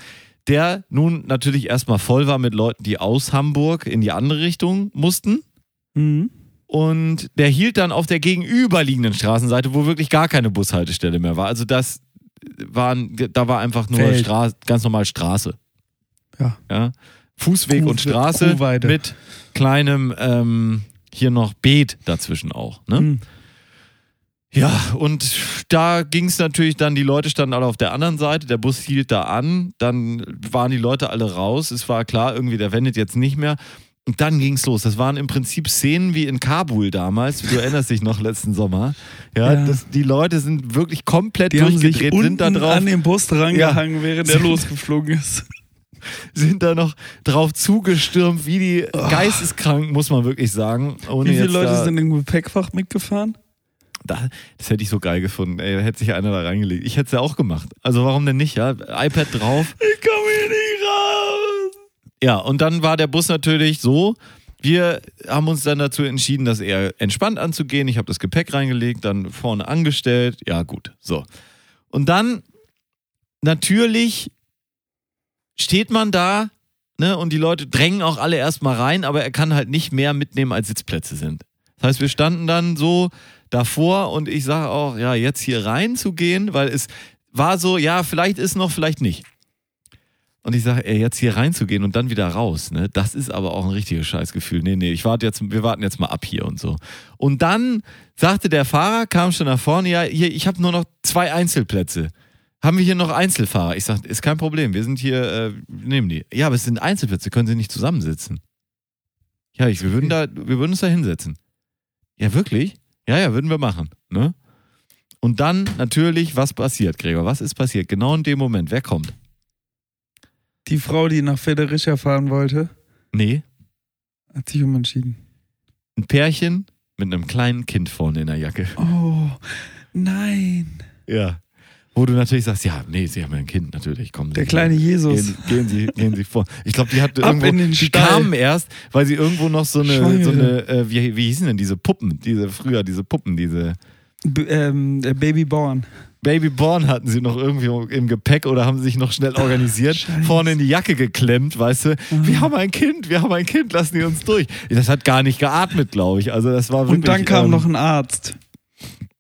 der nun natürlich erstmal voll war mit Leuten, die aus Hamburg in die andere Richtung mussten. Mhm. Und der hielt dann auf der gegenüberliegenden Straßenseite, wo wirklich gar keine Bushaltestelle mehr war. Also das waren, da war einfach nur. Straße, ganz normal Straße. Ja. ja. Fußweg Kuh- und Straße Kuhweide. mit kleinem ähm, hier noch Beet dazwischen auch. Ne? Mhm. Ja, und da ging es natürlich dann, die Leute standen alle auf der anderen Seite, der Bus hielt da an, dann waren die Leute alle raus, es war klar, irgendwie, der wendet jetzt nicht mehr. Und dann ging es los. Das waren im Prinzip Szenen wie in Kabul damals. Du erinnerst dich noch letzten Sommer. Ja, Ja. Das, die Leute sind wirklich komplett Die durchgedreht, sind da drauf, an den Bus drangehangen, während er losgeflogen ist. sind da noch drauf zugestürmt, wie die Geisteskranken, muss man wirklich sagen. Ohne Wie viele Leute sind im Gepäckfach mitgefahren? Da, das hätte ich so geil gefunden. Ey, da hätte sich einer da reingelegt. Ich hätte es ja auch gemacht. Also warum denn nicht, ja? iPad drauf. Ich komme hier nicht raus. Ja, und dann war der Bus natürlich so. Wir haben uns dann dazu entschieden, das eher entspannt anzugehen. Ich habe das Gepäck reingelegt, dann vorne angestellt. Ja, gut. So. Und dann natürlich steht man da, ne, und die Leute drängen auch alle erstmal rein, aber er kann halt nicht mehr mitnehmen, als Sitzplätze sind. Das heißt, wir standen dann so davor und ich sage auch, ja, jetzt hier reinzugehen, weil es war so, ja, vielleicht ist noch, vielleicht nicht. Und ich sage, ey, jetzt hier reinzugehen und dann wieder raus, ne, das ist aber auch ein richtiges Scheißgefühl. Nee, nee, ich warte jetzt, wir warten jetzt mal ab hier und so. Und dann sagte der Fahrer, kam schon nach vorne, ja, hier, ich habe nur noch zwei Einzelplätze. Haben wir hier noch Einzelfahrer? Ich sage, ist kein Problem, wir sind hier, äh, nehmen die. Ja, aber es sind Einzelplätze, können Sie nicht zusammensitzen? Ja, ich, wir würden da, wir würden uns da hinsetzen. Ja, wirklich? Ja, ja, würden wir machen, ne? Und dann natürlich, was passiert, Gregor? Was ist passiert? Genau in dem Moment. Wer kommt? Die Frau, die nach Federica fahren wollte, Nee, hat sich umentschieden. ein Pärchen mit einem kleinen Kind vorne in der Jacke. Oh, nein. Ja. Wo du natürlich sagst, ja, nee, sie haben ja ein Kind, natürlich. Kommen Der sie. kleine Jesus. Gehen, gehen, Sie, gehen Sie vor. Ich glaube, die hatte Ab irgendwo, in den die Stall. kamen erst, weil sie irgendwo noch so eine, so eine äh, wie, wie hießen denn diese Puppen, diese früher, diese Puppen, diese, B ähm, der Baby Born. Baby Born hatten sie noch irgendwie im Gepäck oder haben sie sich noch schnell organisiert, Scheiße. vorne in die Jacke geklemmt, weißt du, wir haben ein Kind, wir haben ein Kind, lassen die uns durch. Das hat gar nicht geatmet, glaube ich. Also das war wirklich, Und dann kam ähm, noch ein Arzt.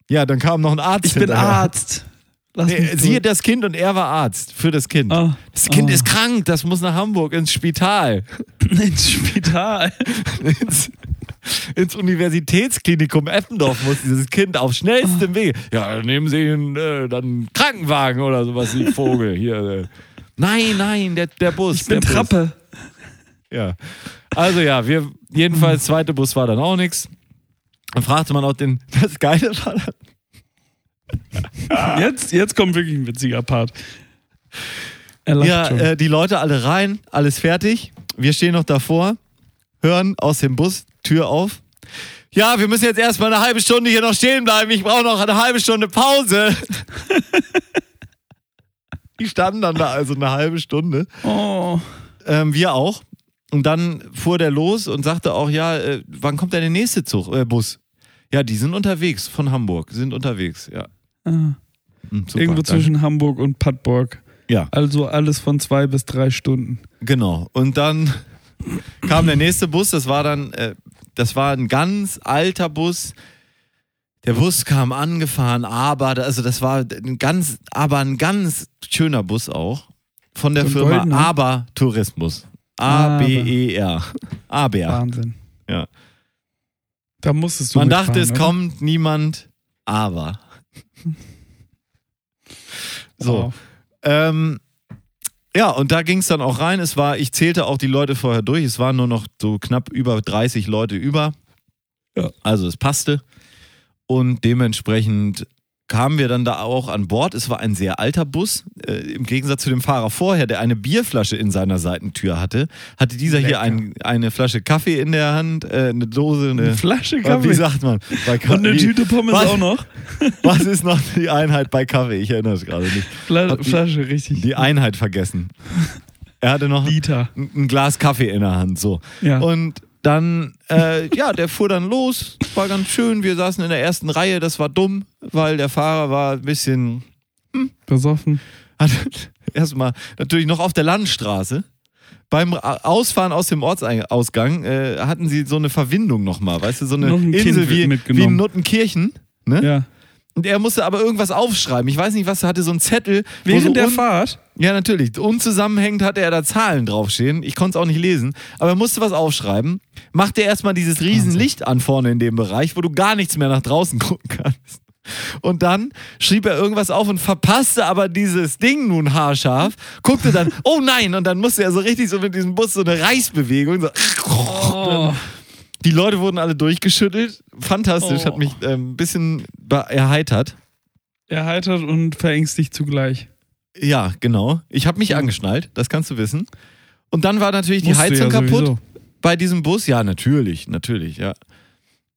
Ja, dann kam noch ein Arzt. Ich bin. Arzt. Nee, siehe das Kind und er war Arzt für das Kind. Ah. Das Kind Ah. ist krank, das muss nach Hamburg ins Spital. ins Spital. ins, ins Universitätsklinikum Eppendorf muss dieses Kind auf schnellstem Wege. Ja, dann nehmen Sie einen, äh, dann einen Krankenwagen oder sowas wie Vogel. Hier, äh. Nein, nein, der, der Bus. Ich bin der Bus. Trappe. Ja. Also ja, wir, jedenfalls, zweite Bus war dann auch nichts. Dann fragte man auch den, das Geile war dann, Jetzt, jetzt kommt wirklich ein witziger Part. Ja, äh, die Leute alle rein, alles fertig. Wir stehen noch davor, hören aus dem Bus, Tür auf. Ja, wir müssen jetzt erstmal eine halbe Stunde hier noch stehen bleiben. Ich brauche noch eine halbe Stunde Pause. die standen dann da also eine halbe Stunde. oh. Ähm, wir auch. Und dann fuhr der los und sagte auch, ja, äh, wann kommt denn der nächste Zug, äh, Bus? Ja, die sind unterwegs von Hamburg, sind unterwegs, ja. Ah. Super, Irgendwo danke. zwischen Hamburg und Padborg. Ja. Also alles von zwei bis drei Stunden. Genau. Und dann kam der nächste Bus. Das war dann, äh, das war ein ganz alter Bus. Der Bus kam angefahren, aber also das war ein ganz, aber ein ganz schöner Bus auch von der So Firma goldener? Aber Tourismus. A B E R. Aber. Wahnsinn. Ja. Da musstest du Man dachte, mitfahren, es oder? kommt niemand, aber. So. Wow. Ähm, ja, und da ging es dann auch rein. Es war, ich zählte auch die Leute vorher durch. Es waren nur noch so knapp über 30 Leute über. Ja. Also es passte. Und dementsprechend kamen wir dann da auch an Bord. Es war ein sehr alter Bus. Äh, Im Gegensatz zu dem Fahrer vorher, der eine Bierflasche in seiner Seitentür hatte, hatte dieser hier Lecker. ein, eine Flasche Kaffee in der Hand, äh, eine Dose, eine, Eine Flasche Wie Kaffee. sagt man? Und eine wie- Tüte Pommes was? auch noch. Was ist noch die Einheit bei Kaffee? Ich erinnere es gerade nicht. Fla die- Flasche, richtig. Die Einheit vergessen. Er hatte noch Liter. ein ein Glas Kaffee in der Hand, so. Ja. Und dann, äh, ja, der fuhr dann los, war ganz schön. Wir saßen in der ersten Reihe, das war dumm, weil der Fahrer war ein bisschen, Besoffen. hat erstmal natürlich noch auf der Landstraße. Beim Ausfahren aus dem Ortsausgang äh, hatten sie so eine Verwindung nochmal, weißt du, so eine Insel wie, wie. Nuttenkirchen. Ne? Ja. Und er musste aber irgendwas aufschreiben. Ich weiß nicht, was er hatte, so ein Zettel. Während so der Fahrt. Ja, natürlich. Unzusammenhängend hatte er da Zahlen draufstehen. Ich konnte es auch nicht lesen. Aber er musste was aufschreiben. Machte erstmal dieses riesen Licht an vorne in dem Bereich, wo du gar nichts mehr nach draußen gucken kannst. Und dann schrieb er irgendwas auf und verpasste aber dieses Ding nun haarscharf, guckte dann, oh nein, und dann musste er so richtig so mit diesem Bus so eine Reißbewegung. So. Oh. Die Leute wurden alle durchgeschüttelt. Fantastisch, Oh. hat mich ähm, ein bisschen erheitert. Erheitert und verängstigt zugleich. Ja, genau. Ich habe mich angeschnallt, das kannst du wissen. Und dann war natürlich die Musst du Heizung ja kaputt sowieso. bei diesem Bus. Ja, natürlich, natürlich, ja.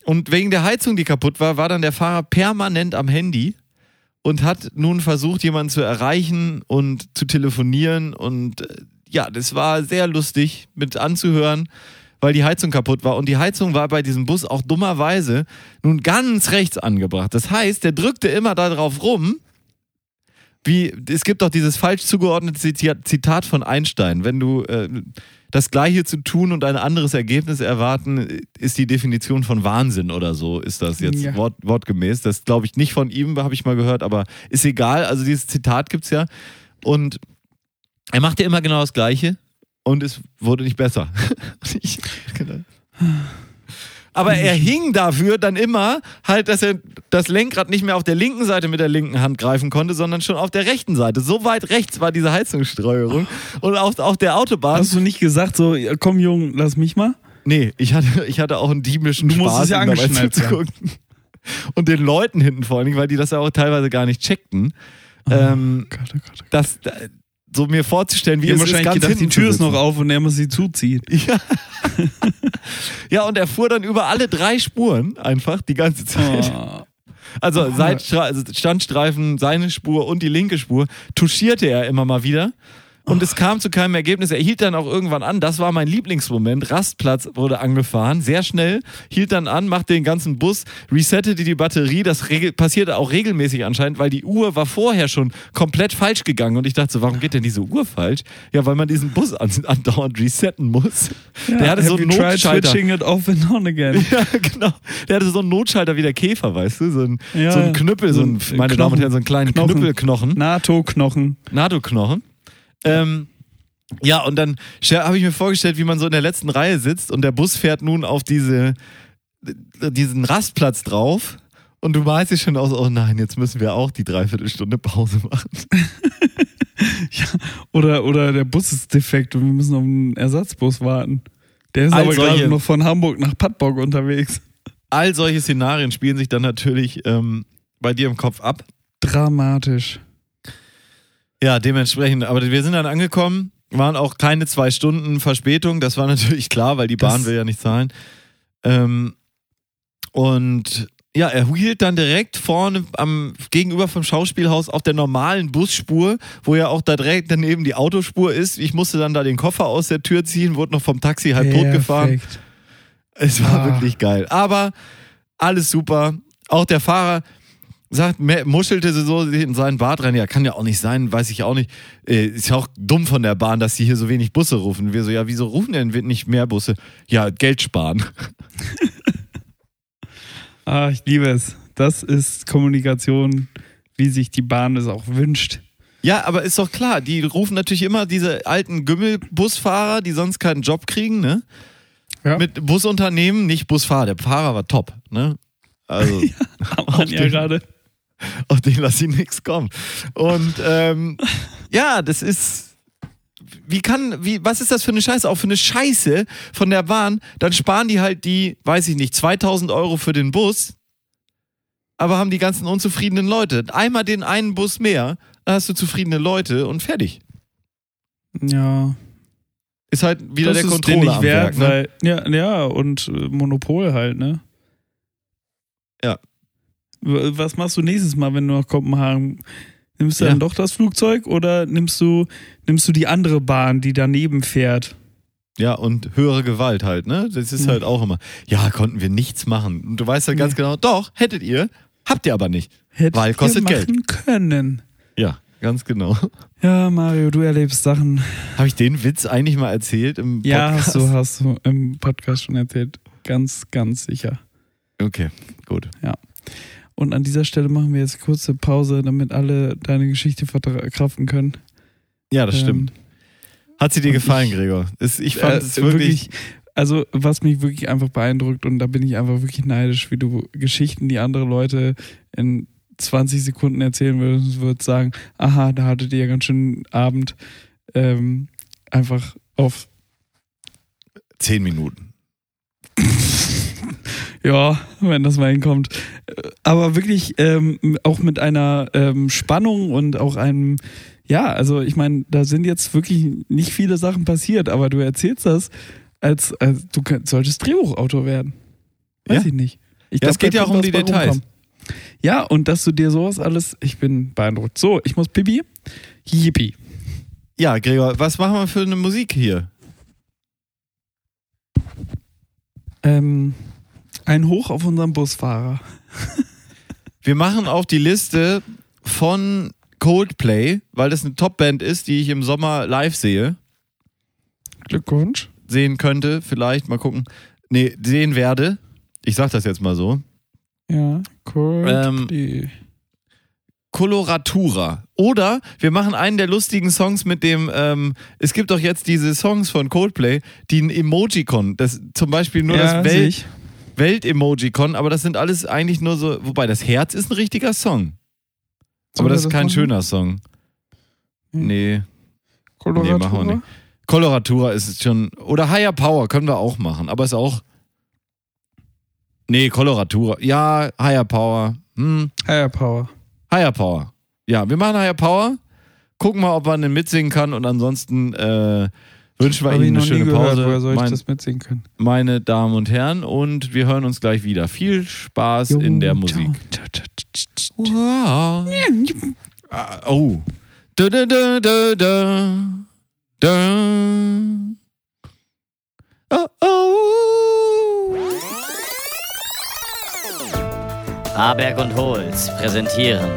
Und wegen der Heizung, die kaputt war, war dann der Fahrer permanent am Handy und hat nun versucht, jemanden zu erreichen und zu telefonieren. Und äh, ja, das war sehr lustig mit anzuhören, weil die Heizung kaputt war. Und die Heizung war bei diesem Bus auch dummerweise nun ganz rechts angebracht. Das heißt, der drückte immer da drauf rum. Wie, es gibt auch dieses falsch zugeordnete Zitat von Einstein. Wenn du äh, das Gleiche zu tun und ein anderes Ergebnis erwarten, ist die Definition von Wahnsinn oder so, ist das jetzt Ja. wort, wortgemäß. Das glaube ich nicht von ihm, habe ich mal gehört, aber ist egal. Also dieses Zitat gibt es ja. Und er machte immer genau das Gleiche und es wurde nicht besser. ich, genau. Aber er hing dafür dann immer halt, dass er das Lenkrad nicht mehr auf der linken Seite mit der linken Hand greifen konnte, sondern schon auf der rechten Seite. So weit rechts war diese Heizungssteuerung. Und auf, auf der Autobahn. Hast du nicht gesagt, so, komm Jung, lass mich mal? Nee, ich hatte, ich hatte auch einen diebischen Du musstest Spaß, ja dabei zuzugucken. Und den Leuten hinten vor allen Dingen, weil die das ja auch teilweise gar nicht checkten. ähm, Gott, oh Gott, oh Gott. das, da- so mir vorzustellen, wie haben es ist, wahrscheinlich ganz gedacht, die Tür ist noch auf und er muss sie zuziehen. Ja. ja, und er fuhr dann über alle drei Spuren einfach die ganze Zeit. Oh. Also also Standstreifen, seine Spur und die linke Spur touchierte er immer mal wieder Und es kam zu keinem Ergebnis. Er hielt dann auch irgendwann an. Das war mein Lieblingsmoment. Rastplatz wurde angefahren, sehr schnell, hielt dann an, machte den ganzen Bus, resettete die Batterie. Das passierte auch regelmäßig anscheinend, weil die Uhr war vorher schon komplett falsch gegangen. Und ich dachte so, warum geht denn diese Uhr falsch? Ja, weil man diesen Bus an, andauernd resetten muss. Der hatte so einen Notschalter. switching it off and on again? Ja, genau. Der hatte so einen Notschalter wie der Käfer, weißt du? So ein, Ja, so ein Knüppel, so ein, meine Damen und Knochen. Herren, so einen kleinen Knochen. Knüppelknochen. NATO-Knochen. NATO-Knochen. Ähm, ja, und dann habe ich mir vorgestellt, wie man so in der letzten Reihe sitzt und der Bus fährt nun auf diese, diesen Rastplatz drauf. Und du weißt dich schon aus, oh nein, jetzt müssen wir auch die Dreiviertelstunde Pause machen. Oder, oder der Bus ist defekt und wir müssen auf einen Ersatzbus warten. Der ist All aber solche- gerade noch von Hamburg nach Padborg unterwegs. All solche Szenarien spielen sich dann natürlich ähm, bei dir im Kopf ab. Dramatisch. Ja, dementsprechend. Aber wir sind dann angekommen, waren auch keine zwei Stunden Verspätung. Das war natürlich klar, weil die Bahn Das- will ja nicht zahlen. Ähm, und ja, er hielt dann direkt vorne am gegenüber vom Schauspielhaus auf der normalen Busspur, wo ja auch da direkt daneben die Autospur ist. Ich musste dann da den Koffer aus der Tür ziehen, wurde noch vom Taxi halb tot gefahren. Es war Ah. wirklich geil. Aber alles super. Auch der Fahrer sagt, muschelte so in seinen Bart rein. Ja, kann ja auch nicht sein, weiß ich auch nicht. Äh, ist ja auch dumm von der Bahn, dass sie hier so wenig Busse rufen. Wir so, ja, wieso rufen denn nicht mehr Busse? Ja, Geld sparen. Ah, ich liebe es. Das ist Kommunikation, wie sich die Bahn es auch wünscht. Ja, aber ist doch klar, die rufen natürlich immer diese alten Gümmelbusfahrer, die sonst keinen Job kriegen, ne? Ja. Mit Busunternehmen, nicht Busfahrer. Der Fahrer war top, ne? Also. Hat man ja den- gerade. auf den lasse ich nichts kommen. Und ähm, ja, das ist. Wie kann, wie, was ist das für eine Scheiße? Auch für eine Scheiße von der Bahn. Dann sparen die halt die, weiß ich nicht, 2000 Euro für den Bus, aber haben die ganzen unzufriedenen Leute. Einmal den einen Bus mehr, dann hast du zufriedene Leute und fertig. Ja. Ist halt wieder das der Controller nicht wert, Werk, ne? weil, ja, ja, und äh, Monopol halt, ne? Ja. Was machst du nächstes Mal, wenn du nach Kopenhagen nimmst du Ja. dann doch das Flugzeug oder nimmst du nimmst du die andere Bahn, die daneben fährt? Ja, und höhere Gewalt halt, ne? Das ist Ja. halt auch immer. Ja, konnten wir nichts machen. Und du weißt halt ganz Nee. genau, doch, hättet ihr, habt ihr aber nicht. Hättet Weil kostet ihr machen können. Ja, ganz genau. Ja, Mario, du erlebst Sachen. Habe ich den Witz eigentlich mal erzählt im Podcast? Ja, hast du, hast du im Podcast schon erzählt. Ganz, ganz sicher. Okay, gut. Und an dieser Stelle machen wir jetzt kurze Pause, damit alle deine Geschichte verkraften können. Ja, das stimmt. Hat sie dir gefallen, ich- Gregor? Es, ich fand Äh, es wirklich, Also, was mich wirklich einfach beeindruckt, und da bin ich einfach wirklich neidisch, wie du Geschichten, die andere Leute in 20 Sekunden erzählen würden, würdest sagen, aha, da hattet ihr ja ganz schön Abend, ähm, einfach auf, zehn Minuten. Ja, wenn das mal hinkommt. Aber wirklich ähm, auch mit einer ähm, Spannung und auch einem, ja, also ich meine, da sind jetzt wirklich nicht viele Sachen passiert, aber du erzählst das, als, als du solltest Drehbuchautor werden. Weiß Ja. ich nicht. Ich Ja, es geht ja auch um die Details. rumkommen. Ja, und dass du dir sowas alles, ich bin beeindruckt. So, ich muss Pipi. Yippie. Ja, Gregor, was machen wir für eine Musik hier? Ähm, ein Hoch auf unseren Busfahrer. Wir machen auf die Liste von Coldplay, weil das eine Topband ist, die ich im Sommer live sehe. Glückwunsch. Sehen könnte, vielleicht, mal gucken. Nee, sehen werde. Ich sag das jetzt mal so. Ja, cool. Ähm, Coloratura. Oder wir machen einen der lustigen Songs mit dem, ähm, es gibt doch jetzt diese Songs von Coldplay, die ein Emojicon, das zum Beispiel nur ja, das ich. Welt-Emojicon, aber das sind alles eigentlich nur so, wobei das Herz ist ein richtiger Song. Sollen aber das ist kein machen? schöner Song. Hm. Nee, Coloratura? Nee, machen wir nicht. Coloratura ist es schon, oder Higher Power können wir auch machen, aber ist auch, nee, Coloratura, ja, Higher Power, hm, Higher Power. Higher Power. Ja, wir machen Higher Power. Gucken mal, ob man den mitsingen kann und ansonsten äh, wünschen wir Ihnen eine schöne gehört, Pause, woher soll ich mein, das mitsingen können? meine Damen und Herren. Und wir hören uns gleich wieder. Viel Spaß in der Musik. Wow. Ah, Oh. Da, da, da, da, da. Da. Oh, oh. Haberg und Holz präsentieren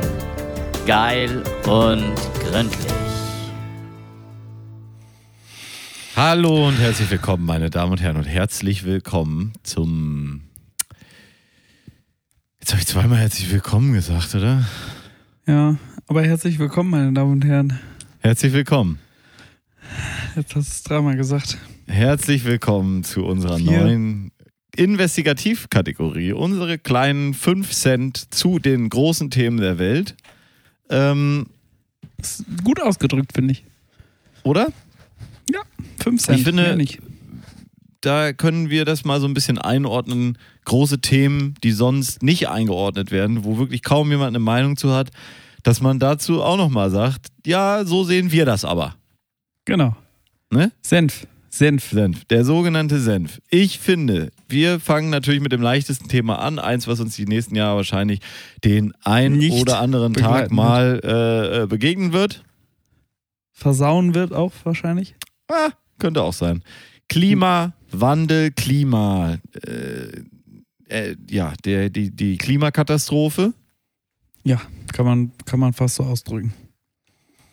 Geil und gründlich. Hallo und herzlich willkommen, meine Damen und Herren, und herzlich willkommen zum. Jetzt habe ich zweimal herzlich willkommen gesagt, oder? Ja, aber herzlich willkommen, meine Damen und Herren. Herzlich willkommen. Jetzt hast du es dreimal gesagt. Herzlich willkommen zu unserer Vier. neuen Investigativkategorie. Unsere kleinen 5 Cent zu den großen Themen der Welt. Ähm, gut ausgedrückt, finde ich. oder? Ja, 5 Cent. Ich finde-. Da können wir das mal so ein bisschen einordnen. Große Themen, die sonst nicht eingeordnet werden, wo wirklich kaum jemand eine Meinung zu hat, dass man dazu auch nochmal sagt, ja, so sehen wir das aber. Genau. Ne? Senf. Senf. Senf, der sogenannte Senf. Ich finde, wir fangen natürlich mit dem leichtesten Thema an. Eins, was uns die nächsten Jahre wahrscheinlich den ein Nicht oder anderen Tag mal äh, äh, begegnen wird. Versauen wird auch wahrscheinlich. Ah, könnte auch sein. Klimawandel, Klima, äh, äh, ja, der, die, die Klimakatastrophe Ja, kann man, kann man fast so ausdrücken.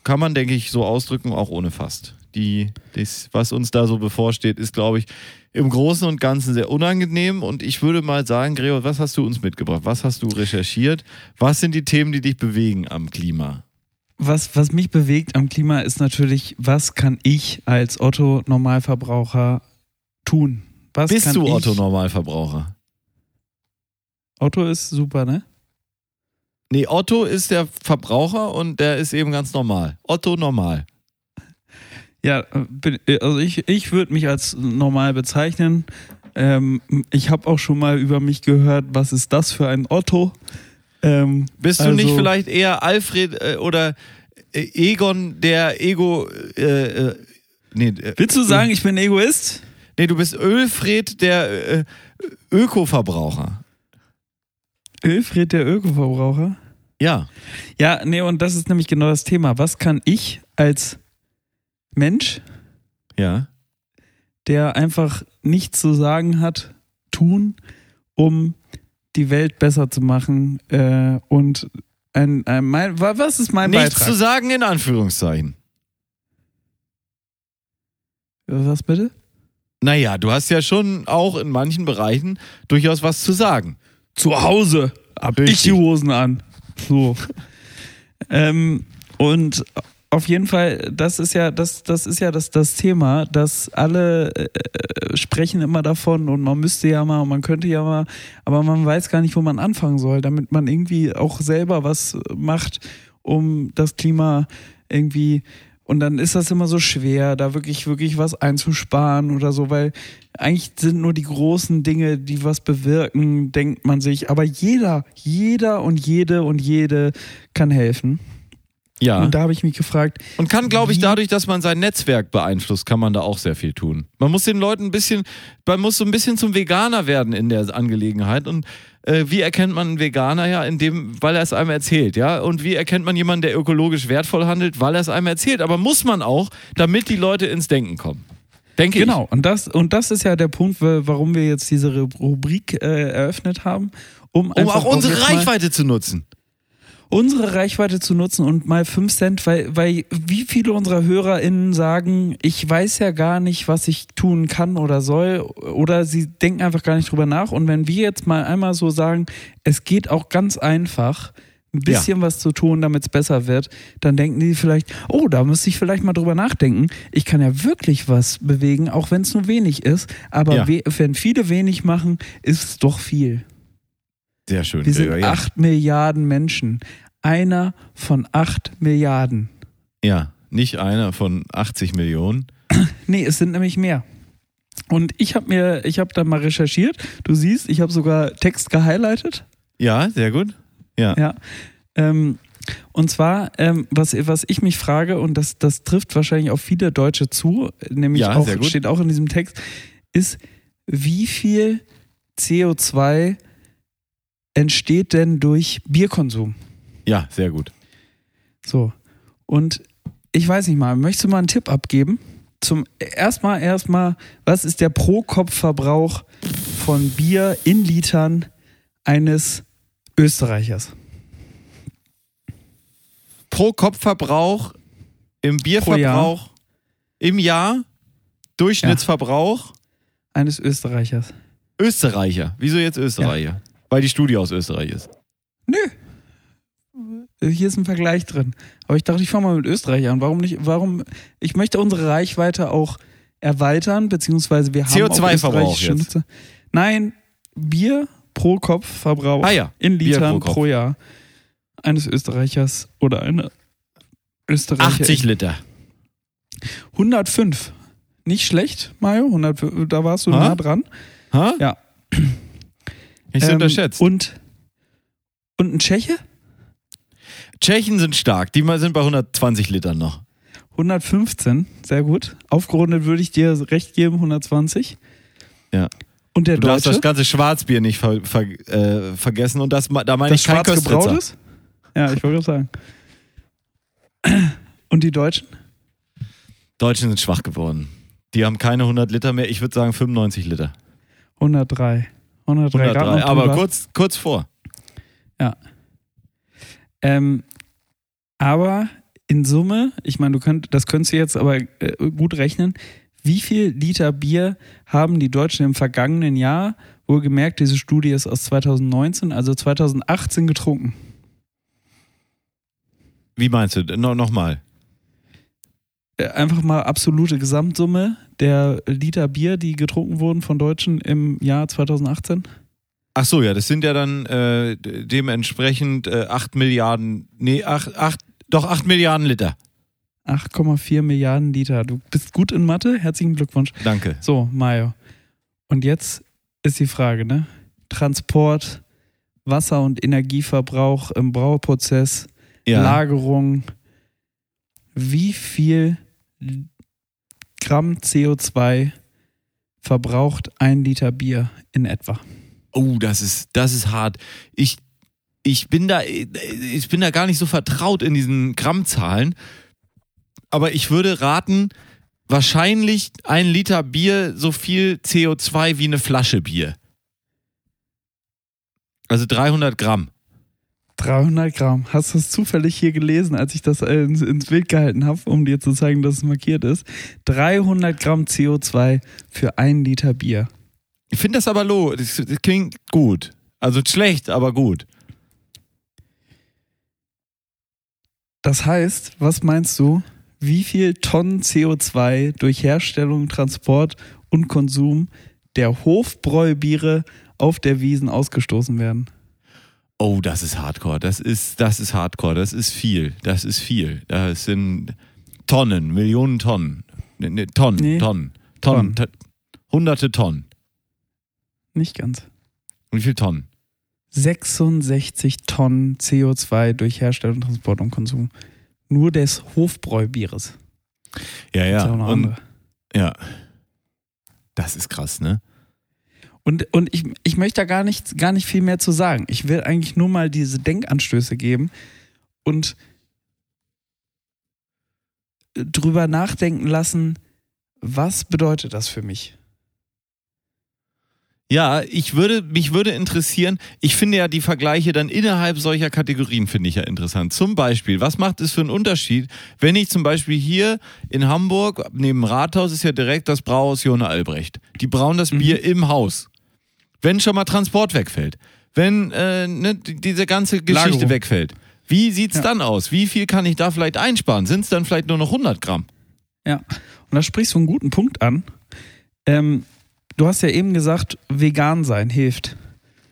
kann man, denke ich, so ausdrücken, auch ohne fast. Die, das, was uns da so bevorsteht, ist, glaube ich, im Großen und Ganzen sehr unangenehm. Und ich würde mal sagen, Gregor, was hast du uns mitgebracht? Was hast du recherchiert? Was sind die Themen, die dich bewegen am Klima? Was, was mich bewegt am Klima ist natürlich, was kann ich als Otto Normalverbraucher tun? Was Bist du Otto Normalverbraucher? Otto ist super, ne? Nee, Otto ist der Verbraucher und der ist eben ganz normal. Otto normal. Ja, also ich, ich würde mich als normal bezeichnen. Ähm, ich habe auch schon mal über mich gehört, was ist das für ein Otto? Ähm, Bist du Also- nicht vielleicht eher Alfred äh, oder äh, Egon, der Ego. Äh, äh, nee, äh, willst du sagen, ich bin Egoist? nee, du bist Ölfred, der äh, Ökoverbraucher. Ölfried, der Ökoverbraucher? Ja. Ja, nee, und das ist nämlich genau das Thema. Was kann ich als Mensch, Ja. der einfach nichts zu sagen hat, tun, um die Welt besser zu machen? Äh, und ein, ein, mein, wa- was ist mein Nichts Beitrag? zu sagen in Anführungszeichen. Was bitte? Naja, du hast ja schon auch in manchen Bereichen durchaus was zu sagen. Zu Hause hab ich die Hosen an. So. ähm, und auf jeden Fall, das ist ja das, das ist ja das, das Thema, dass alle äh, äh, sprechen immer davon und man müsste ja mal man könnte ja mal, aber man weiß gar nicht, wo man anfangen soll, damit man irgendwie auch selber was macht, um das Klima irgendwie und dann ist das immer so schwer, da wirklich, wirklich was einzusparen oder so, weil eigentlich sind nur die großen Dinge, die was bewirken, denkt man sich. Aber jeder, jeder und jede und jede kann helfen. Ja. Und da habe ich mich gefragt, Und kann, glaube ich, dadurch, dass man sein Netzwerk beeinflusst, kann man da auch sehr viel tun. Man muss den Leuten ein bisschen, man muss so ein bisschen zum Veganer werden in der Angelegenheit. Und äh, wie erkennt man einen Veganer ja, indem, weil er es einem erzählt, ja? Und wie erkennt man jemanden, der ökologisch wertvoll handelt, weil er es einem erzählt? Aber muss man auch, damit die Leute ins Denken kommen. Denke genau, und das, und das ist ja der Punkt, wa- warum wir jetzt diese Ru- Rubrik äh, eröffnet haben, um, ich. Um auch unsere mal Reichweite zu nutzen. Unsere Reichweite zu nutzen und mal 5 Cent, weil, weil wie viele unserer HörerInnen sagen, ich weiß ja gar nicht, was ich tun kann oder soll, oder sie denken einfach gar nicht drüber nach. Und wenn wir jetzt mal einmal so sagen, es geht auch ganz einfach, ein bisschen was zu tun, damit es besser wird, dann denken die vielleicht, oh, da müsste ich vielleicht mal drüber nachdenken. Ich kann ja wirklich was bewegen, auch wenn es nur wenig ist. Aber Ja. we wenn viele wenig machen, ist es doch viel. Sehr schön. Wir sind Gregor, ja. acht Milliarden Menschen. Einer von acht Milliarden. ja, nicht einer von 80 Millionen. Nee, es sind nämlich mehr. Und ich habe mir, ich habe da mal recherchiert. Du siehst, ich habe sogar Text gehighlightet. Ja, sehr gut. Ja. Ja. Ähm, und zwar, ähm, was, was ich mich frage, und das, das trifft wahrscheinlich auf viele Deutsche zu, nämlich Ja, auch, steht auch in diesem Text, ist, wie viel CO2 entsteht denn durch Bierkonsum? ja, sehr gut. So. Und ich weiß nicht mal, möchtest du mal einen Tipp abgeben? zum erstmal erstmal, was ist der Pro-Kopf-Verbrauch von Bier in Litern eines Österreichers? Pro Kopfverbrauch im Bierverbrauch im Jahr Durchschnittsverbrauch Eines Österreichers. Österreicher. Wieso jetzt Österreicher? Weil die Studie aus Österreich ist. Nö. Hier ist ein Vergleich drin. Aber ich dachte, ich fange mal mit Österreich an. Warum nicht? Warum? Ich möchte unsere Reichweite auch erweitern, beziehungsweise wir haben CO2-Verbrauch auch österreichische jetzt. Nutzer. Nein, Bier pro Kopf Verbrauch Ah ja, in Litern pro pro Jahr eines Österreichers oder einer Österreicher. 80 Liter. 105. Nicht schlecht, Mario. 105, da warst du Ha? nah dran. Ha? Ja. Ich ähm, unterschätzt. Und, und ein Tscheche? Tschechen sind stark. Die mal sind bei 120 Litern noch. 115, sehr gut. Aufgerundet würde ich dir recht geben, 120. Ja. Und der Du darfst Deutsche? das ganze Schwarzbier nicht ver ver äh, vergessen und das, da meine das ich kein Köstritzer. Ja, ich wollte gerade sagen. Und die Deutschen? Deutschen sind schwach geworden. Die haben keine 100 Liter mehr. Ich würde sagen 95 Liter. 103. 103, 103. Grad Aber drüber. kurz, kurz vor. Ähm, aber in Summe, ich meine, du könnt, das könntest du jetzt aber äh, gut rechnen. Wie viel Liter Bier haben die Deutschen im vergangenen Jahr, wohlgemerkt, diese Studie ist aus 2019, also 2018 getrunken? Wie meinst du? No, Nochmal. Äh, Einfach mal absolute Gesamtsumme der Liter Bier, die getrunken wurden von Deutschen im Jahr 2018? Ach so, ja, das sind ja dann äh, dementsprechend äh, 8 Milliarden, nee, 8, 8, doch 8 Milliarden Liter. 8,4 Milliarden Liter. Du bist gut in Mathe. Herzlichen Glückwunsch. Danke. So, Mario. Und jetzt ist die Frage, ne? Transport, Wasser- und Energieverbrauch im Brauprozess, Ja. Lagerung. Wie viel Gramm CO2 verbraucht ein Liter Bier in etwa? Oh, das ist, das ist hart. Ich, ich bin da, ich bin da gar nicht so vertraut in diesen Grammzahlen. Aber ich würde raten, wahrscheinlich ein Liter Bier so viel CO2 wie eine Flasche Bier. Also 300 Gramm. 300 Gramm. Hast du das zufällig hier gelesen, als ich das äh, ins, ins Bild gehalten habe, um dir zu zeigen, dass es markiert ist? 300 Gramm CO2 für ein Liter Bier. Ich finde das aber low. Das, das klingt gut. Also schlecht, aber gut. Das heißt, was meinst du, wie viel Tonnen CO2 durch Herstellung, Transport und Konsum der Hofbräubiere auf der Wiesen ausgestoßen werden? Oh, das ist Hardcore. Das ist, das ist Hardcore. Das ist viel. Das ist viel. Das sind Tonnen, Millionen Tonnen. Ne, ne, Tonnen, Nee. Tonnen, Tonnen, Tonnen. Hunderte Tonnen. Nicht ganz. Wie viel Tonnen? 66 Tonnen CO2 durch Herstellung, Transport und Konsum. Nur des Hofbräubieres. Ja, ja. Und, ja. Das ist krass, ne? Und, und ich, ich möchte da gar nicht, gar nicht viel mehr zu sagen. Ich will eigentlich nur mal diese Denkanstöße geben und drüber nachdenken lassen, was bedeutet das für mich? Ja, ich würde, mich würde interessieren, ich finde ja die Vergleiche dann innerhalb solcher Kategorien finde ich ja interessant. Zum Beispiel, was macht es für einen Unterschied, wenn ich zum Beispiel hier in Hamburg, neben dem Rathaus ist ja direkt das Brauhaus Jona Albrecht. Die brauen das Mhm. Bier im Haus. Wenn schon mal Transport wegfällt, wenn äh, ne, die- diese ganze Geschichte Lagerung. wegfällt, wie sieht's Ja. dann aus? Wie viel kann ich da vielleicht einsparen? Sind es dann vielleicht nur noch 100 Gramm? Ja, und da sprichst du einen guten Punkt an. Ähm, du hast ja eben gesagt, vegan sein hilft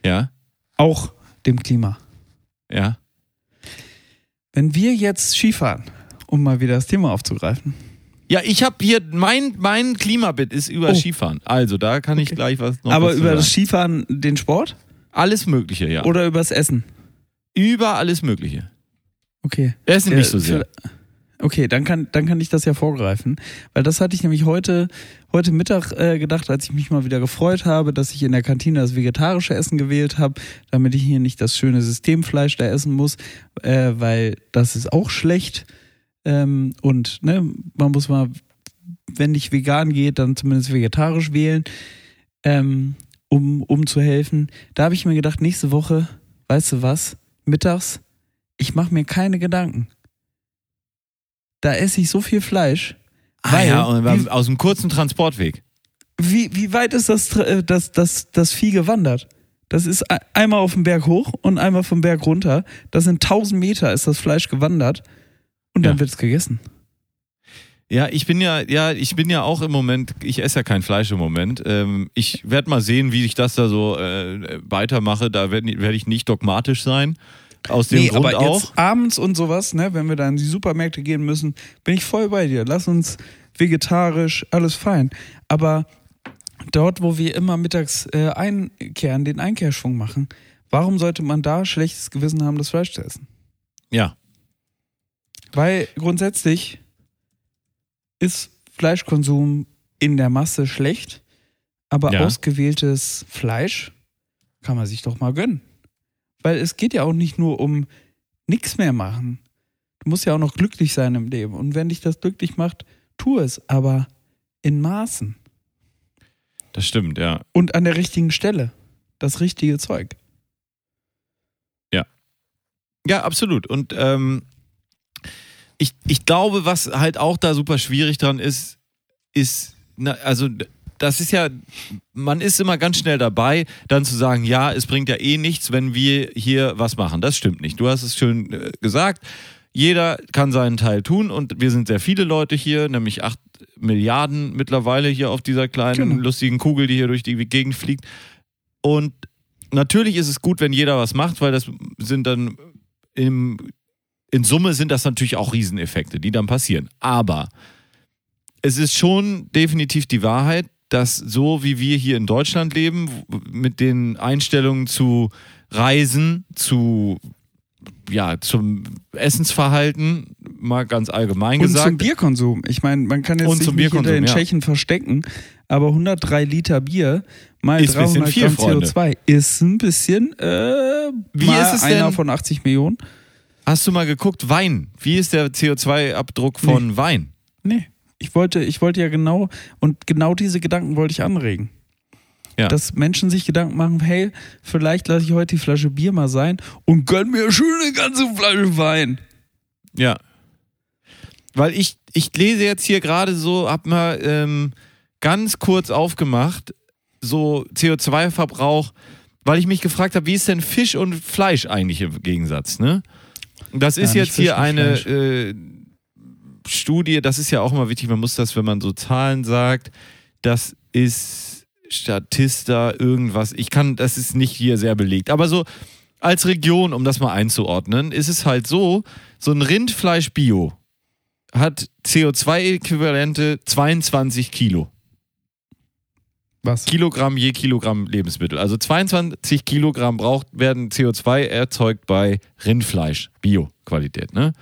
Ja, auch dem Klima. ja. Wenn wir jetzt Skifahren, um mal wieder das Thema aufzugreifen, Ja, ich habe hier, mein, mein Klimabit ist über Oh. Skifahren. Also da kann ich Okay. gleich was noch aber was über das. Skifahren den Sport Alles Mögliche, ja. oder übers Essen? Über alles Mögliche. Okay. Essen Ja, nicht so sehr. Okay, dann kann, dann kann ich das ja vorgreifen. Weil das hatte ich nämlich heute, heute Mittag äh, gedacht, als ich mich mal wieder gefreut habe, dass ich in der Kantine das vegetarische Essen gewählt habe, damit ich hier nicht das schöne Systemfleisch da essen muss, äh, weil das ist auch schlecht. Ähm, und ne, man muss mal wenn nicht vegan geht, dann zumindest vegetarisch wählen, ähm, um, um zu helfen. Da habe ich mir gedacht, nächste Woche, weißt du was, mittags, ich mache mir keine Gedanken. Da esse ich so viel Fleisch. Ah weil- ja, und wie- aus dem kurzen Transportweg. Wie, wie weit ist das, äh, das, das, das Vieh gewandert? Das ist e- einmal auf den Berg hoch und einmal vom Berg runter. Das sind 1000 Meter ist das Fleisch gewandert und dann Ja. wird es gegessen. Ja, ich bin ja, ja, ich bin ja auch im Moment, ich esse ja kein Fleisch im Moment. Ähm, ich werde mal sehen, wie ich das da so äh, weitermache. Da werde werd ich nicht dogmatisch sein. Aus dem Grund aber auch. jetzt abends und sowas, ne, wenn wir da in die Supermärkte gehen müssen, bin ich voll bei dir. Lass uns vegetarisch, alles fein. Aber dort, wo wir immer mittags äh, einkehren, den Einkehrschwung machen, warum sollte man da schlechtes Gewissen haben, das Fleisch zu essen? Ja, Weil grundsätzlich ist Fleischkonsum in der Masse schlecht, aber Ja. ausgewähltes Fleisch kann man sich doch mal gönnen. Weil es geht ja auch nicht nur um nichts mehr machen. Du musst ja auch noch glücklich sein im Leben. Und wenn dich das glücklich macht, tu es, aber in Maßen das stimmt, ja. und an der richtigen Stelle. Das richtige Zeug. Ja, absolut. Und ähm, ich, ich glaube, was halt auch da super schwierig dran ist, ist, na, also das ist ja, man ist immer ganz schnell dabei, dann zu sagen, ja, es bringt ja eh nichts, wenn wir hier was machen. Das stimmt nicht. Du hast es schön äh, gesagt. Jeder kann seinen Teil tun und wir sind sehr viele Leute hier, nämlich acht Milliarden mittlerweile hier auf dieser kleinen, Genau. lustigen Kugel, die hier durch die Gegend fliegt. Und natürlich ist es gut, wenn jeder was macht, weil das sind dann im, in Summe sind das natürlich auch Rieseneffekte, die dann passieren. Aber es ist schon definitiv die Wahrheit, dass so wie wir hier in Deutschland leben, mit den Einstellungen zu Reisen, zu ja, zum Essensverhalten, mal ganz allgemein Und gesagt. zum Bierkonsum. Ich meine, man kann jetzt Und nicht hinter den ja. Tschechen verstecken, aber 103 Liter Bier mal Ist ein bisschen 300 viel, Gramm Freunde. CO2 ist ein bisschen, äh, Wie mal ist es einer denn- von 80 Millionen? Hast du mal geguckt, Wein? Wie ist der CO2-Abdruck von Wein? Nee. Ich wollte, ich wollte ja genau, und genau diese Gedanken wollte ich anregen. Ja. Dass Menschen sich Gedanken machen, hey, vielleicht lasse ich heute die Flasche Bier mal sein und gönn mir schön eine ganze Flasche Wein. Ja. Weil ich, ich lese jetzt hier gerade so, hab mal ähm, ganz kurz aufgemacht, so CO2-Verbrauch, weil ich mich gefragt habe, wie ist denn Fisch und Fleisch eigentlich im Gegensatz, ne? Das ist jetzt hier eine äh, Studie, das ist ja auch immer wichtig, man muss das, wenn man so Zahlen sagt, das ist Statista, irgendwas, ich kann, das ist nicht hier sehr belegt, aber so als Region, um das mal einzuordnen, ist es halt so, so ein Rindfleisch Bio hat CO2-Äquivalente 22 Kilo. Was? Kilogramm je Kilogramm Lebensmittel. Also 22 Kilogramm braucht, werden CO2 erzeugt bei Rindfleisch, Bio-Qualität. Ne?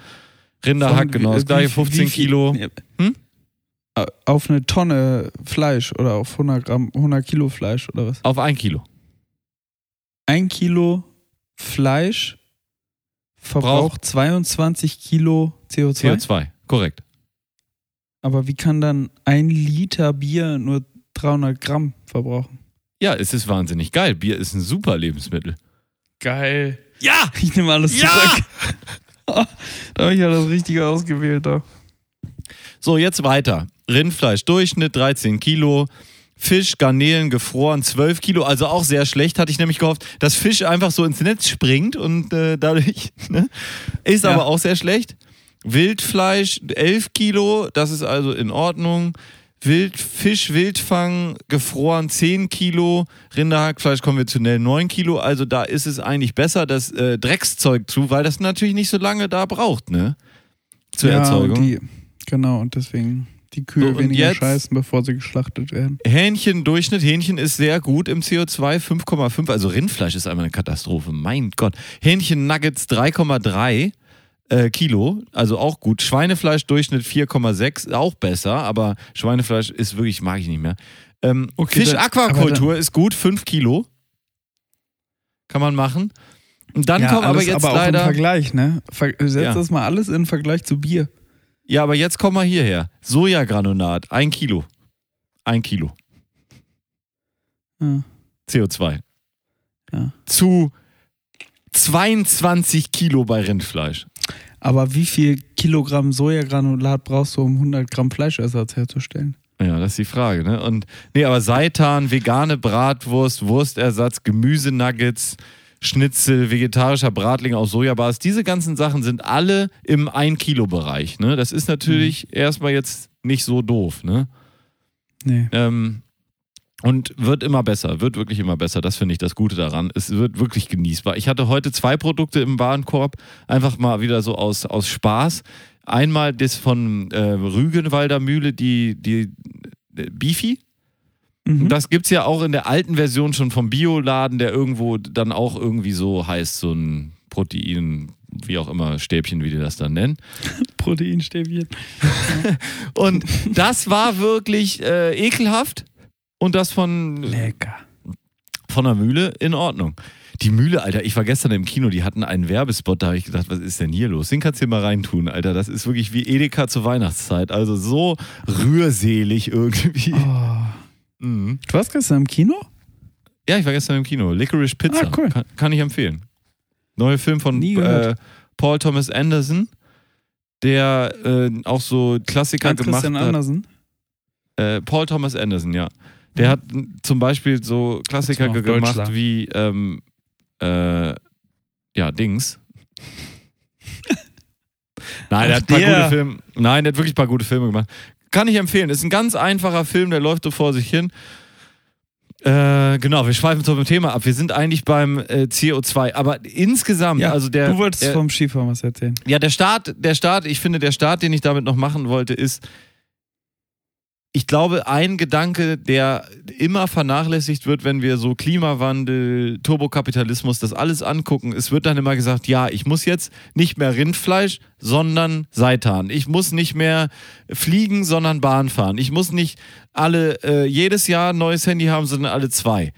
Rinderhack, genau das gleiche, wie 15 viel- Kilo. Hm? Auf eine Tonne Fleisch oder auf 100 Gramm, 100 Kilo Fleisch oder was? Auf ein Kilo. Ein Kilo Fleisch verbraucht 22 Kilo CO2. CO2, korrekt. Aber wie kann dann ein Liter Bier nur 300 Gramm verbrauchen? Ja, es ist wahnsinnig geil. Bier ist ein super Lebensmittel. Geil. Ja! Ich nehme alles Ja! zurück. da habe ich ja das Richtige ausgewählt. Da. So, jetzt weiter. Rindfleisch, Durchschnitt 13 Kilo. Fisch, Garnelen, gefroren 12 Kilo, also auch sehr schlecht, hatte ich nämlich gehofft, dass Fisch einfach so ins Netz springt und äh, dadurch, ne? ist Ja. aber auch sehr schlecht. Wildfleisch 11 Kilo, das ist also in Ordnung. Wild, Fisch, Wildfang, gefroren 10 Kilo, Rinderhackfleisch konventionell 9 Kilo, also da ist es eigentlich besser, das äh, Dreckszeug zu, weil das natürlich nicht so lange da braucht, ne? Zur ja, Erzeugung. Die, genau, und deswegen die Kühe So, weniger scheißen, bevor sie geschlachtet werden. Hähnchen-Durchschnitt. Hähnchen ist sehr gut im CO2, 5,5. Also Rindfleisch ist einmal eine Katastrophe. Mein Gott. Hähnchen-Nuggets 3,3 äh, Kilo. Also auch gut. Schweinefleisch-Durchschnitt 4,6. Auch besser, aber Schweinefleisch ist wirklich, mag ich nicht mehr. Ähm, Okay, Fisch-Aquakultur ist gut, 5 Kilo. Kann man machen. Und dann kommt aber jetzt aber auch im leider. Vergleich, ne? Ver setz Ja. das mal alles in Vergleich zu Bier. Ja, aber jetzt komm mal hierher. Sojagranulat, ein Kilo. Ein Kilo Ja. CO2. Ja. Zu 22 Kilo bei Rindfleisch. Aber wie viel Kilogramm Sojagranulat brauchst du, um 100 Gramm Fleischersatz herzustellen? Ja, das ist die Frage, ne? Und nee, aber Seitan, vegane Bratwurst, Wurstersatz, Gemüsenuggets, Schnitzel, vegetarischer Bratling aus Sojabasis, diese ganzen Sachen sind alle im 1-Kilo-Bereich, ne? Das ist natürlich erstmal jetzt nicht so doof, ne? Nee. Ähm, und wird immer besser, wird wirklich immer besser. Das finde ich das Gute daran. Es wird wirklich genießbar. Ich hatte heute zwei Produkte im Warenkorb, einfach mal wieder so aus, aus Spaß. Einmal das von äh, Rügenwalder Mühle, die, die äh, Beefy. Mhm. Das gibt es ja auch in der alten Version schon vom Bioladen, der irgendwo dann auch irgendwie so heißt, so ein Protein, wie auch immer, Stäbchen, wie die das dann nennen. Proteinstäbchen. Und das war wirklich äh, ekelhaft. Und das von, Lecker. von der Mühle in Ordnung. Die Mühle, Alter, ich war gestern im Kino, die hatten einen Werbespot, da habe ich gedacht, was ist denn hier los? Den kannst du dir mal reintun, Alter. Das ist wirklich wie Edeka zur Weihnachtszeit. Also so rührselig irgendwie. Oh. Mhm. Du warst gestern im Kino? Ja, ich war gestern im Kino. Licorice Pizza. Ah, cool. kann, kann ich empfehlen. Neuer Film von äh. Paul Thomas Anderson, der äh, auch so Klassiker An gemacht Christian hat. Andersen. Äh, Paul Thomas Anderson, ja. Der hat n- zum Beispiel so Klassiker gemacht wie, ähm, äh, ja, Dings. Nein, der hat ein paar gute Filme. Nein, der hat wirklich ein paar gute Filme gemacht. Kann ich empfehlen. Ist ein ganz einfacher Film, der läuft so vor sich hin. Äh, genau, wir schweifen zum Thema ab. Wir sind eigentlich beim äh, CO2, aber insgesamt, Ja, also der, du wolltest der, vom Skifahren was erzählen. ja, der Start, der Start, ich finde, der Start, den ich damit noch machen wollte, ist, ich glaube, ein Gedanke, der immer vernachlässigt wird, wenn wir so Klimawandel, Turbokapitalismus, das alles angucken, es wird dann immer gesagt, ja, ich muss jetzt nicht mehr Rindfleisch, sondern Seitan. Ich muss nicht mehr fliegen, sondern Bahn fahren. Ich muss nicht alle äh, jedes Jahr ein neues Handy haben, sondern alle zwei.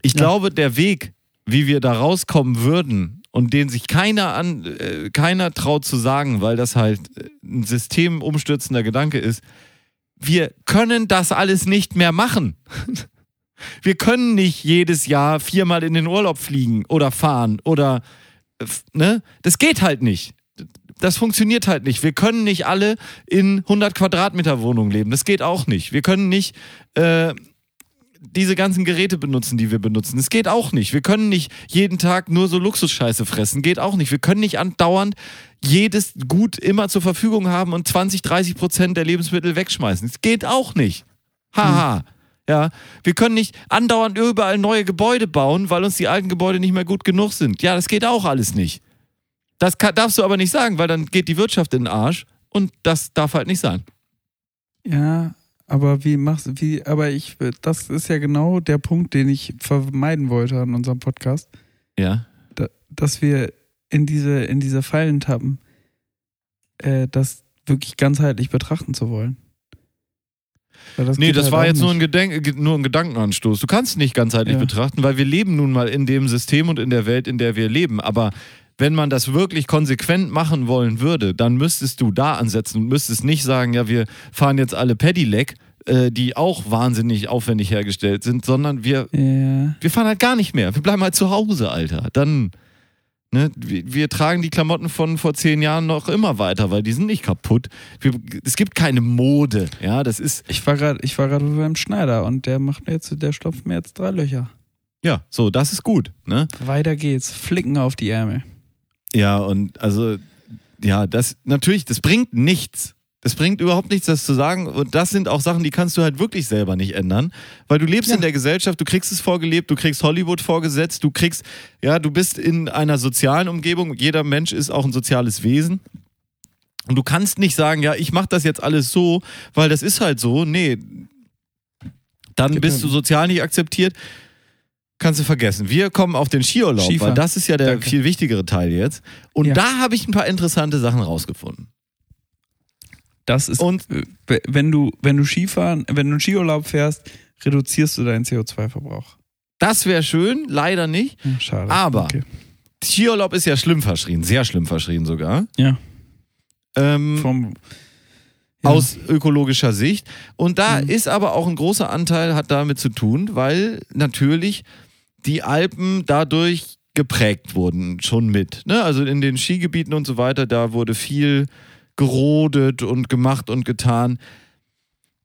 Ich Ja. glaube, der Weg, wie wir da rauskommen würden und den sich keiner an, äh, keiner traut zu sagen, weil das halt äh, ein systemumstürzender Gedanke ist. Wir können das alles nicht mehr machen. Wir können nicht jedes Jahr viermal in den Urlaub fliegen oder fahren oder ne? Das geht halt nicht. Das funktioniert halt nicht. Wir können nicht alle in 100 Quadratmeter Wohnungen leben. Das geht auch nicht. Wir können nicht äh, diese ganzen Geräte benutzen, die wir benutzen. Das geht auch nicht. Wir können nicht jeden Tag nur so Luxusscheiße fressen. Geht auch nicht. Wir können nicht andauernd jedes Gut immer zur Verfügung haben und 20, 30 Prozent der Lebensmittel wegschmeißen. Das geht auch nicht. Haha. Ja, wir können nicht andauernd überall neue Gebäude bauen, weil uns die alten Gebäude nicht mehr gut genug sind. Ja, das geht auch alles nicht. Das kann, darfst du aber nicht sagen, weil dann geht die Wirtschaft in den Arsch und das darf halt nicht sein. Ja, aber wie machst wie, aber ich, das ist ja genau der Punkt, den ich vermeiden wollte an unserem Podcast, Ja. da, dass wir in diese, in diese Fallen tappen, äh, das wirklich ganzheitlich betrachten zu wollen. Weil das Nee, das halt war jetzt nur ein. Gedenk ge- nur ein Gedankenanstoß. Du kannst nicht ganzheitlich Ja. betrachten, weil wir leben nun mal in dem System und in der Welt, in der wir leben. Aber wenn man das wirklich konsequent machen wollen würde, dann müsstest du da ansetzen und müsstest nicht sagen, ja, wir fahren jetzt alle Pedelec, äh, die auch wahnsinnig aufwendig hergestellt sind, sondern wir, Ja. wir fahren halt gar nicht mehr. Wir bleiben halt zu Hause, Alter. Dann, ne, wir, wir tragen die Klamotten von vor zehn Jahren noch immer weiter, weil die sind nicht kaputt. Wir, es gibt keine Mode, ja, das ist, Ich war gerade, ich war gerade beim Schneider und der macht mir jetzt, der stopft mir jetzt drei Löcher. ja, so, das ist gut, ne? Weiter geht's. Flicken auf die Ärmel. Ja, und also, ja, das natürlich, das bringt nichts. Das bringt überhaupt nichts, das zu sagen. Und das sind auch Sachen, die kannst du halt wirklich selber nicht ändern. Weil du lebst Ja. in der Gesellschaft, du kriegst es vorgelebt, du kriegst Hollywood vorgesetzt, du kriegst, ja, du bist in einer sozialen Umgebung. Jeder Mensch ist auch ein soziales Wesen. Und du kannst nicht sagen, ja, ich mach das jetzt alles so, weil das ist halt so. Nee. Dann bist du sozial nicht akzeptiert. Kannst du vergessen. Wir kommen auf den Skiurlaub, weil Skifahren. das ist ja der Danke. viel wichtigere Teil jetzt. Und Ja. da habe ich ein paar interessante Sachen rausgefunden. Das ist, Und äh, wenn du, wenn du Skifahren, wenn du einen Skiurlaub fährst, reduzierst du deinen CO2-Verbrauch. das wäre schön, leider nicht. Ja, schade. Aber- Okay. Skiurlaub ist ja schlimm verschrien, sehr schlimm verschrien sogar. Ja. Ähm, Vom, Ja. aus ökologischer Sicht. Und da Mhm. ist aber auch ein großer Anteil, hat damit zu tun, weil natürlich die Alpen dadurch geprägt wurden, schon mit. Ne? Also in den Skigebieten und so weiter, da wurde viel gerodet und gemacht und getan.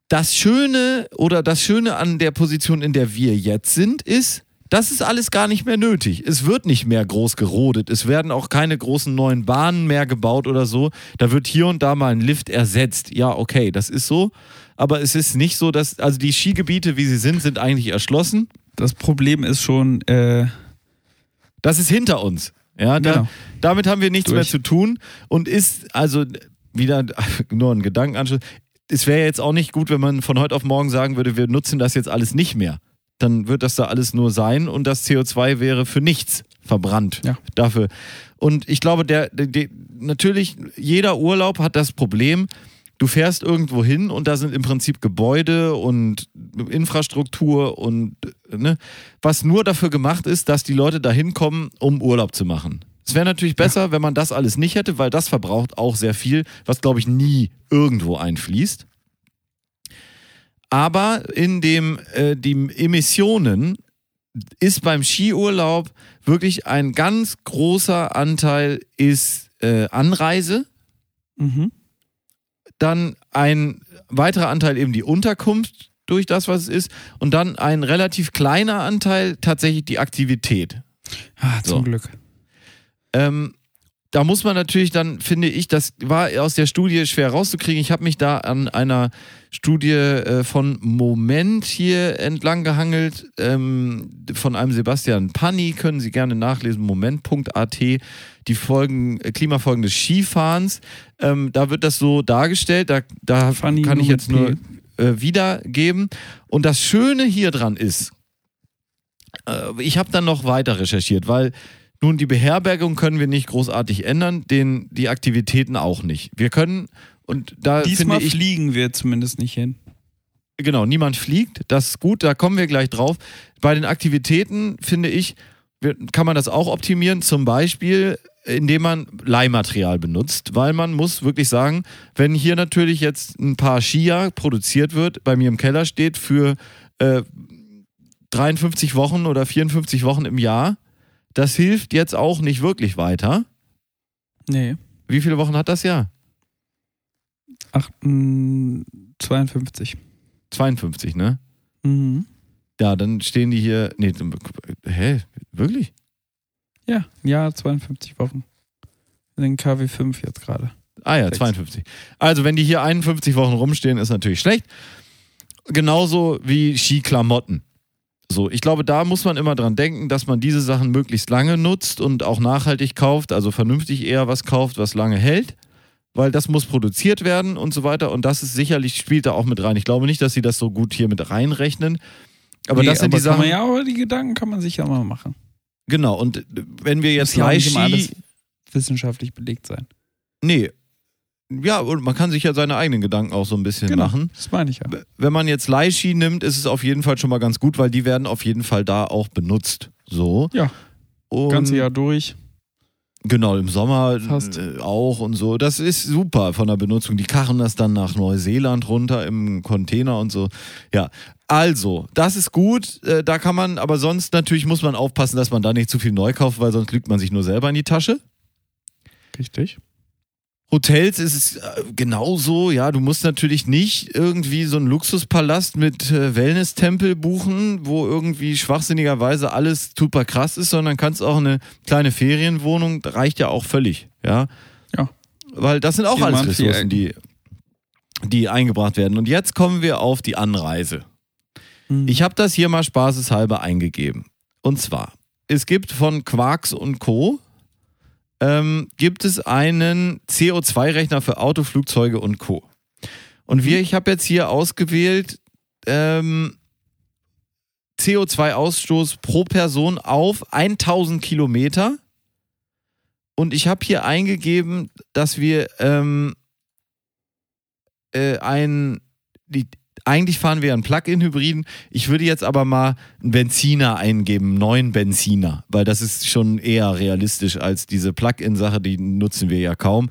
Das Schöne oder das Schöne an der Position, in der wir jetzt sind, ist, das ist alles gar nicht mehr nötig. Es wird nicht mehr groß gerodet. Es werden auch keine großen neuen Bahnen mehr gebaut oder so. Da wird hier und da mal ein Lift ersetzt. Ja, okay, das ist so. Aber es ist nicht so, dass, also die Skigebiete, wie sie sind, sind eigentlich erschlossen. Das Problem ist schon, äh, Das ist hinter uns. Ja, da, Genau. damit haben wir nichts Durch. mehr zu tun und ist also wieder nur ein Gedankenanschluss. Es wäre jetzt auch nicht gut, wenn man von heute auf morgen sagen würde, wir nutzen das jetzt alles nicht mehr. Dann wird das da alles nur sein und das CO2 wäre für nichts verbrannt Ja. dafür. Und ich glaube, der, der, der natürlich jeder Urlaub hat das Problem, du fährst irgendwo hin und da sind im Prinzip Gebäude und Infrastruktur und ne, was nur dafür gemacht ist, dass die Leute da hinkommen, um Urlaub zu machen. Es wäre natürlich besser, wenn man das alles nicht hätte, weil das verbraucht auch sehr viel, was glaube ich nie irgendwo einfließt. Aber in dem äh, die Emissionen ist beim Skiurlaub wirklich ein ganz großer Anteil ist äh, Anreise, mhm. Dann ein weiterer Anteil eben die Unterkunft durch das, was es ist, und dann ein relativ kleiner Anteil tatsächlich die Aktivität. ah, zum So. Glück. Ähm, da muss man natürlich dann, finde ich, das war aus der Studie schwer rauszukriegen. Ich habe mich da an einer Studie äh, von Moment hier entlang gehangelt, ähm, von einem Sebastian Panni, können Sie gerne nachlesen, moment.at, die Folgen, äh, Klimafolgen des Skifahrens. Ähm, da wird das so dargestellt, da, da Fanny kann ich jetzt nur äh, wiedergeben. Und das Schöne hier dran ist, äh, ich habe dann noch weiter recherchiert, weil nun die Beherbergung können wir nicht großartig ändern, den, die Aktivitäten auch nicht. Wir können, und da Diesmal finde ich, fliegen wir zumindest nicht hin. genau, niemand fliegt, das ist gut, da kommen wir gleich drauf. Bei den Aktivitäten finde ich, kann man das auch optimieren, zum Beispiel indem man Leihmaterial benutzt, weil man muss wirklich sagen, wenn hier natürlich jetzt ein paar Skier produziert wird, bei mir im Keller steht für äh, 53 Wochen oder 54 Wochen im Jahr, das hilft jetzt auch nicht wirklich weiter. Nee. Wie viele Wochen hat das Jahr? Acht, mm, 52. 52, ne? Mhm. Ja, dann stehen die hier. Nee, hä? Wirklich? Ja, ja, 52 Wochen. In den KW 5 jetzt gerade. Ah ja, Sechs. 52. Also, wenn die hier 51 Wochen rumstehen, ist natürlich schlecht. Genauso wie Skiklamotten. So, ich glaube, da muss man immer dran denken, dass man diese Sachen möglichst lange nutzt und auch nachhaltig kauft, also vernünftig eher was kauft, was lange hält, weil das muss produziert werden und so weiter und das ist sicherlich, spielt da auch mit rein. Ich glaube nicht, dass sie das so gut hier mit reinrechnen. Aber Nee, das sind die kann Sachen. Man ja, aber die Gedanken kann man sich ja mal machen. Genau, und wenn wir jetzt Leihski. alles wissenschaftlich belegt sein. Nee. Ja, und man kann sich ja seine eigenen Gedanken auch so ein bisschen Genau. machen. Das meine ich ja. Wenn man jetzt Leihski nimmt, ist es auf jeden Fall schon mal ganz gut, weil die werden auf jeden Fall da auch benutzt. So. Ja. Und Ganze Jahr durch. Genau, im Sommer Fast. äh, auch und so. Das ist super von der Benutzung. Die karren das dann nach Neuseeland runter im Container und so. Ja, also, das ist gut. Äh, da kann man, aber sonst natürlich muss man aufpassen, dass man da nicht zu viel neu kauft, weil sonst lügt man sich nur selber in die Tasche. Richtig. Hotels ist es äh, genauso, ja, du musst natürlich nicht irgendwie so einen Luxuspalast mit äh, Wellness-Tempel buchen, wo irgendwie schwachsinnigerweise alles super krass ist, sondern kannst auch eine kleine Ferienwohnung, reicht ja auch völlig, ja. Ja. Weil das sind auch Vier alles Ressourcen, die, die eingebracht werden. Und jetzt kommen wir auf die Anreise. Mhm. Ich habe das hier mal spaßeshalber eingegeben. Und zwar, es gibt von Quarks und Co. Ähm, gibt es einen CO2-Rechner für Auto, Flugzeuge und Co. Und wir, ich habe jetzt hier ausgewählt ähm, CO2-Ausstoß pro Person auf 1000 Kilometer. Und ich habe hier eingegeben, dass wir ähm, äh, ein, die, eigentlich fahren wir einen Plug-in-Hybriden. Ich würde jetzt aber mal einen Benziner eingeben, einen neuen Benziner, weil das ist schon eher realistisch als diese Plug-in-Sache, die nutzen wir ja kaum.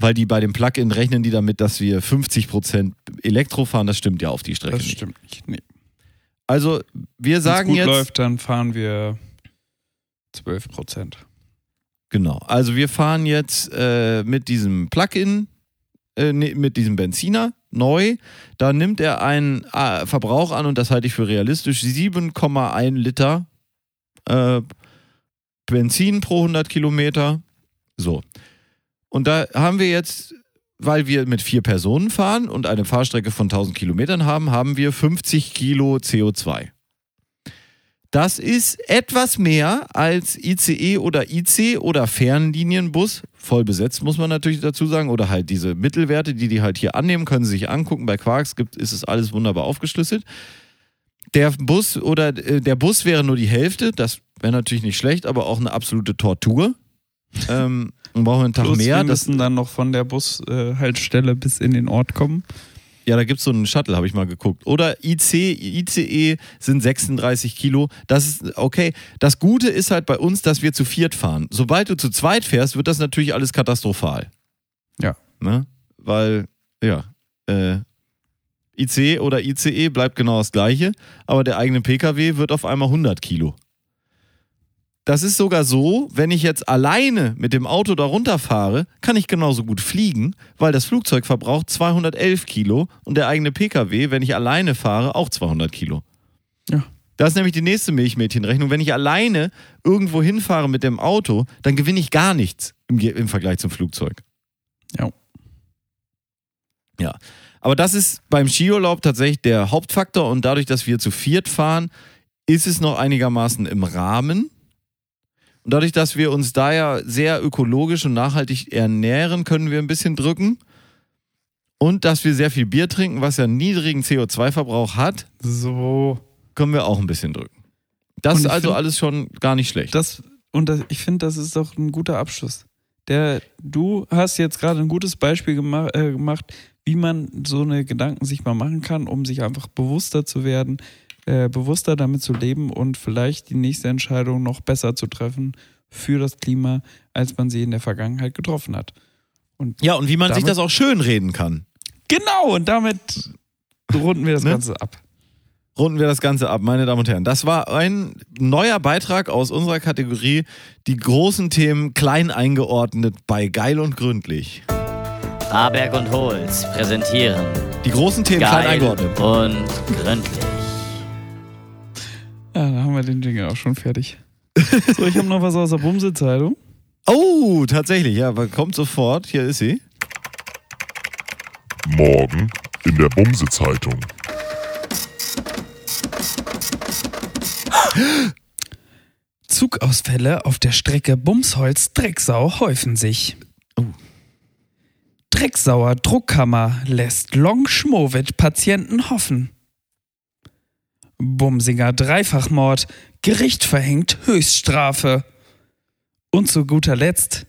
weil die bei dem Plug-in rechnen die damit, dass wir 50% Elektro fahren. Das stimmt ja auf die Strecke Das nicht. stimmt nicht. Nee. Also wir Wenn's sagen gut jetzt, läuft, dann fahren wir 12 Prozent. genau, also wir fahren jetzt äh, mit diesem Plug-in, äh, nee, mit diesem Benziner neu. Da nimmt er einen äh, Verbrauch an und das halte ich für realistisch, 7,1 Liter äh, Benzin pro 100 Kilometer. So. Und da haben wir jetzt, weil wir mit vier Personen fahren und eine Fahrstrecke von 1000 Kilometern haben, haben wir 50 Kilo CO2. Das ist etwas mehr als ICE oder IC oder Fernlinienbus. Voll besetzt, muss man natürlich dazu sagen. Oder halt diese Mittelwerte, die die halt hier annehmen, können Sie sich angucken. Bei Quarks gibt, ist es alles wunderbar aufgeschlüsselt. Der Bus oder äh, der Bus wäre nur die Hälfte. Das wäre natürlich nicht schlecht, aber auch eine absolute Tortur. ähm, dann brauchen wir einen Tag Plus, mehr. wir Das, müssen dann noch von der Bushaltestelle bis in den Ort kommen. Ja, da gibt es so einen Shuttle, habe ich mal geguckt. Oder IC, ICE sind 36 Kilo. Das ist okay. Das Gute ist halt bei uns, dass wir zu viert fahren. Sobald du zu zweit fährst, wird das natürlich alles katastrophal. Ja. Ne? Weil, ja, äh, IC oder ICE bleibt genau das gleiche, aber der eigene Pkw wird auf einmal 100 Kilo. Das ist sogar so, wenn ich jetzt alleine mit dem Auto da runterfahre, kann ich genauso gut fliegen, weil das Flugzeug verbraucht 211 Kilo und der eigene Pkw, wenn ich alleine fahre, auch 200 Kilo. Ja. Das ist nämlich die nächste Milchmädchenrechnung. Wenn ich alleine irgendwo hinfahre mit dem Auto, dann gewinne ich gar nichts im, im Vergleich zum Flugzeug. Ja. Ja. Aber das ist beim Skiurlaub tatsächlich der Hauptfaktor und dadurch, dass wir zu viert fahren, ist es noch einigermaßen im Rahmen. Und dadurch, dass wir uns da ja sehr ökologisch und nachhaltig ernähren, können wir ein bisschen drücken. Und dass wir sehr viel Bier trinken, was ja einen niedrigen CO2-Verbrauch hat, So. können wir auch ein bisschen drücken. Das ist also find- alles schon gar nicht schlecht. Das, und das, ich finde, das ist doch ein guter Abschluss. Der, du hast jetzt gerade ein gutes Beispiel gema äh, gemacht, wie man so eine Gedanken sich mal machen kann, um sich einfach bewusster zu werden, äh, bewusster damit zu leben und vielleicht die nächste Entscheidung noch besser zu treffen für das Klima, als man sie in der Vergangenheit getroffen hat. Und ja, und wie man sich damit- das auch schön reden kann. genau, und damit runden wir das Ne? Ganze ab. runden wir das Ganze ab, meine Damen und Herren. Das war ein neuer Beitrag aus unserer Kategorie Die großen Themen klein eingeordnet bei Geil und Gründlich. Aberg und Holz präsentieren Die großen Themen klein Geil eingeordnet. und gründlich. Wir den Jingle auch schon fertig. So, ich habe noch was aus der Bumse-Zeitung. Oh, tatsächlich, ja, aber kommt sofort. Hier ist sie. Morgen in der Bumse-Zeitung. Zugausfälle auf der Strecke Bumsholz-Drecksau häufen sich. Oh. Drecksauer Druckkammer lässt Long-Schmowit-Patienten hoffen. Bumsinger Dreifachmord, Gericht verhängt Höchststrafe. Und zu guter Letzt,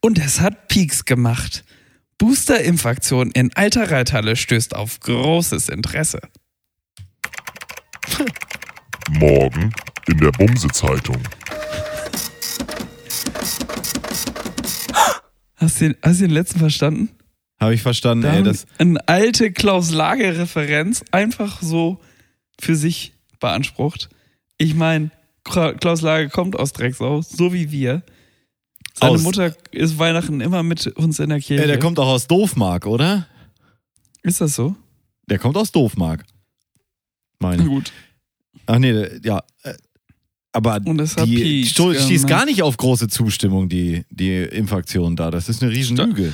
und es hat Peaks gemacht. Booster-Impfaktion in Alter Reithalle stößt auf großes Interesse. Morgen in der Bumse-Zeitung. Hast du den, hast du den letzten verstanden? Habe ich verstanden, Da ey. Das, eine alte Klaus-Lage-Referenz einfach so für sich beansprucht. Ich meine, Klaus Lage kommt aus Drecksau, so wie wir. Seine Aus- Mutter ist Weihnachten immer mit uns in der Kirche. ey, der kommt auch aus Doofmark, oder? ist das so? Der kommt aus Doofmark. Meine. gut. Ach nee, ja. äh, Aber die stieß gemacht. gar nicht auf große Zustimmung, die, die Impfaktion da. Das ist eine Riesenlüge.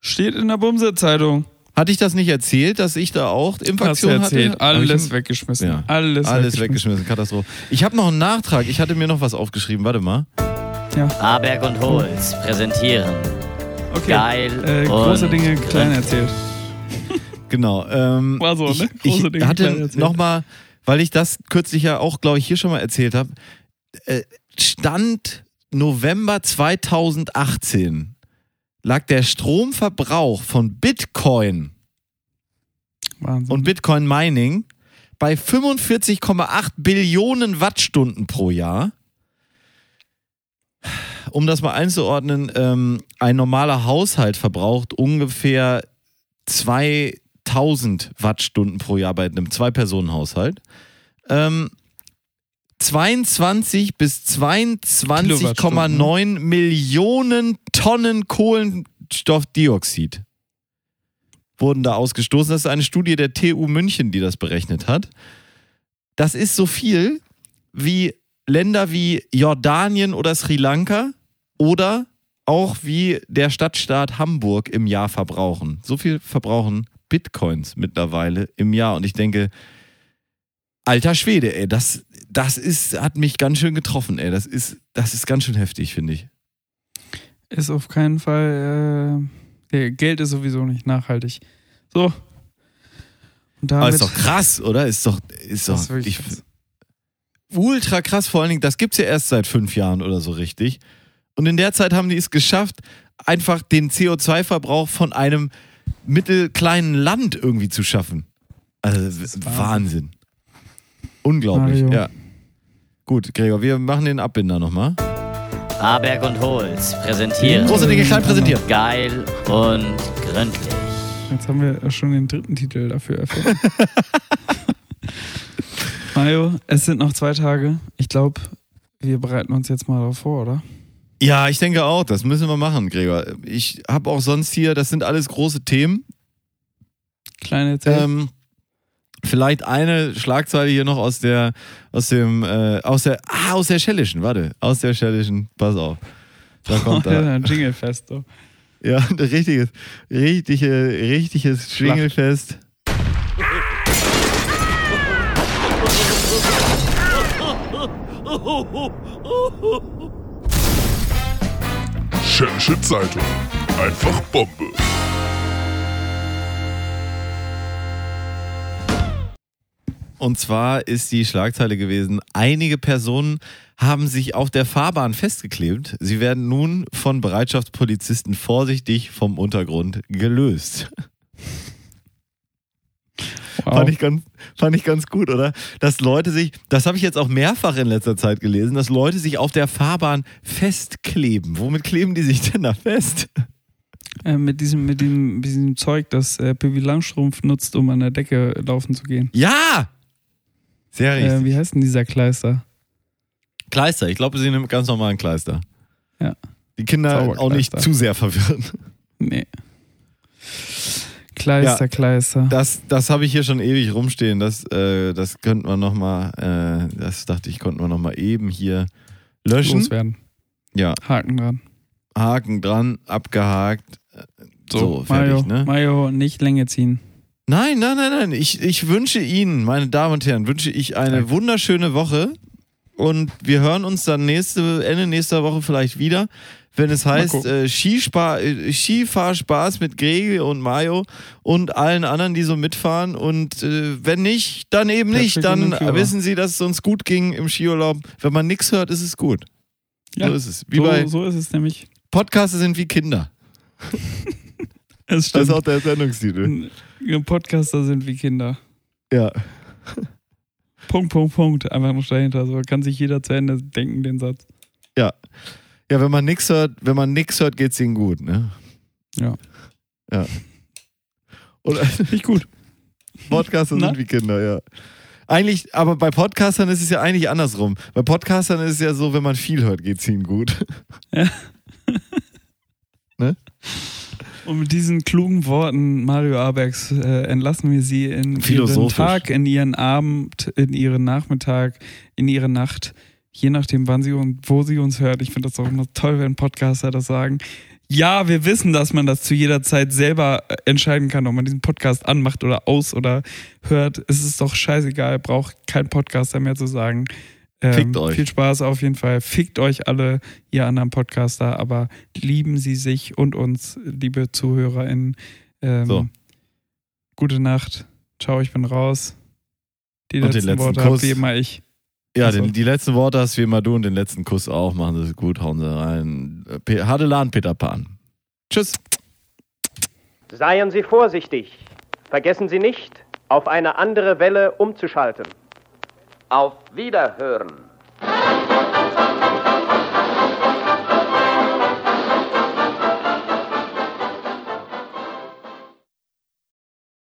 Steht in der Bumse-Zeitung. Hatte ich das nicht erzählt, dass ich da auch Hast du Impfaktion erzählt. hatte? Ich Alles im- weggeschmissen. Ja. Alles, Alles weggeschmissen, Katastrophe. Ich habe noch einen Nachtrag. Ich hatte mir noch was aufgeschrieben. Warte mal. Aberg und Holz präsentieren Okay. Geil Äh, große und Dinge klein erzählt. Genau. Ähm, War so, ich, ne? Große ich Dinge klein hatte nochmal, weil ich das kürzlich ja auch, glaube ich, hier schon mal erzählt habe. Äh, Stand November 2018 lag der Stromverbrauch von Bitcoin Wahnsinn. und Bitcoin Mining bei 45,8 Billionen Wattstunden pro Jahr. um das mal einzuordnen, ähm, ein normaler Haushalt verbraucht ungefähr 2000 Wattstunden pro Jahr bei einem Zwei-Personen-Haushalt. Ähm, 22 bis 22,9 Millionen Tonnen Kohlenstoffdioxid wurden da ausgestoßen. Das ist eine Studie der TU München, die das berechnet hat. Das ist so viel wie Länder wie Jordanien oder Sri Lanka oder auch wie der Stadtstaat Hamburg im Jahr verbrauchen. So viel verbrauchen Bitcoins mittlerweile im Jahr. Und ich denke, alter Schwede, ey, das, das ist, hat mich ganz schön getroffen, ey. Das ist, das ist ganz schön heftig, finde ich. Ist auf keinen Fall, äh, Geld ist sowieso nicht nachhaltig. So. Und damit, Aber ist doch krass, oder? Ist doch, ist doch, ist ich, ultra krass, vor allen Dingen, das gibt es ja erst seit fünf Jahren oder so richtig. Und in der Zeit haben die es geschafft, einfach den CO2-Verbrauch von einem mittelkleinen Land irgendwie zu schaffen. Also Wahnsinn. Wahnsinn. Unglaublich, Mario. ja. Gut, Gregor, wir machen den Abbinder nochmal. Aberg und Holz präsentieren. Große Dinge klein präsentieren. Geil und gründlich. Jetzt haben wir schon den dritten Titel dafür erfunden. Mario, es sind noch zwei Tage. Ich glaube, wir bereiten uns jetzt mal darauf vor, oder? Ja, ich denke auch. Das müssen wir machen, Gregor. Ich habe auch sonst hier, das sind alles große Themen. Kleine Themen. Ähm, vielleicht eine Schlagzeile hier noch aus der, aus dem, äh, aus der, ah, aus der Schellischen, warte, aus der Schellischen, pass auf. Da kommt oh, da. Jinglefest, so. Ja, ein richtiges, richtige, richtiges Schwingelfest. Schädische Zeitung. Einfach Bombe. Und zwar ist die Schlagzeile gewesen, einige Personen haben sich auf der Fahrbahn festgeklebt. Sie werden nun von Bereitschaftspolizisten vorsichtig vom Untergrund gelöst. Wow. Fand, ich ganz, fand ich ganz gut, oder? Dass Leute sich, das habe ich jetzt auch mehrfach in letzter Zeit gelesen, dass Leute sich auf der Fahrbahn festkleben. Womit kleben die sich denn da fest? Äh, mit, diesem, mit, diesem, diesem Zeug, das äh, Pippi Langstrumpf nutzt, um an der Decke laufen zu gehen. Ja! Sehr richtig. Äh, wie heißt denn dieser Kleister? Kleister, ich glaube, sie nimmt ganz normalen Kleister. Ja. Die Kinder auch nicht zu sehr verwirren. Nee. Kleister, ja, Kleister. Das, das habe ich hier schon ewig rumstehen. Das, äh, das könnten wir nochmal, äh, das dachte ich, konnten wir nochmal eben hier löschen. Loswerden. Ja. Haken dran. Haken dran, abgehakt. So, so fertig, Mario, ne? Mario, nicht Länge ziehen. Nein, nein, nein, nein. Ich, ich wünsche Ihnen, meine Damen und Herren, wünsche ich eine Danke. wunderschöne Woche. Und wir hören uns dann nächste, Ende nächster Woche vielleicht wieder wenn es heißt äh, äh, Skifahrspaß mit Gregel und Mayo und allen anderen, die so mitfahren. Und äh, wenn nicht, dann eben nicht. Dann wissen Sie, dass es uns gut ging im Skiurlaub. Wenn man nichts hört, ist es gut. Ja, so ist es. Wie so, bei so ist es nämlich. Podcasts sind wie Kinder. das, das ist auch der Sendungstitel. Podcaster sind wie Kinder. Ja. Punkt, Punkt, Punkt. Einfach noch dahinter. So kann sich jeder zu Ende denken, den Satz. Ja. Ja, wenn man nichts hört, wenn man nichts hört, geht's ihnen gut, ne? Ja. Ja. Oder nicht gut. Podcaster sind wie Kinder, ja. Eigentlich, aber bei Podcastern ist es ja eigentlich andersrum. Bei Podcastern ist es ja so, wenn man viel hört, geht's ihnen gut. Ja. ne? Und mit diesen klugen Worten Mario Abergs äh, entlassen wir Sie in Ihren Tag, in Ihren Abend, in Ihren Nachmittag, in Ihre Nacht je nachdem, wann sie und wo sie uns hört. Ich finde das auch immer toll, wenn Podcaster das sagen. Ja, wir wissen, dass man das zu jeder Zeit selber äh, entscheiden kann, ob man diesen Podcast anmacht oder aus oder hört. Es ist doch scheißegal, braucht kein Podcaster mehr zu sagen. Ähm, Fickt euch. Viel Spaß auf jeden Fall. Fickt euch alle, ihr anderen Podcaster, aber lieben Sie sich und uns, liebe ZuhörerInnen. Ähm, so. Gute Nacht. Ciao, ich bin raus. Die letzten, letzten Worte habe wie immer ich. Ja, den, die letzten Worte hast wie immer du und den letzten Kuss auch. Machen Sie es gut, hauen Sie rein. Hadelan, Peter Pan. Tschüss. Seien Sie vorsichtig. Vergessen Sie nicht, auf eine andere Welle umzuschalten. Auf Wiederhören.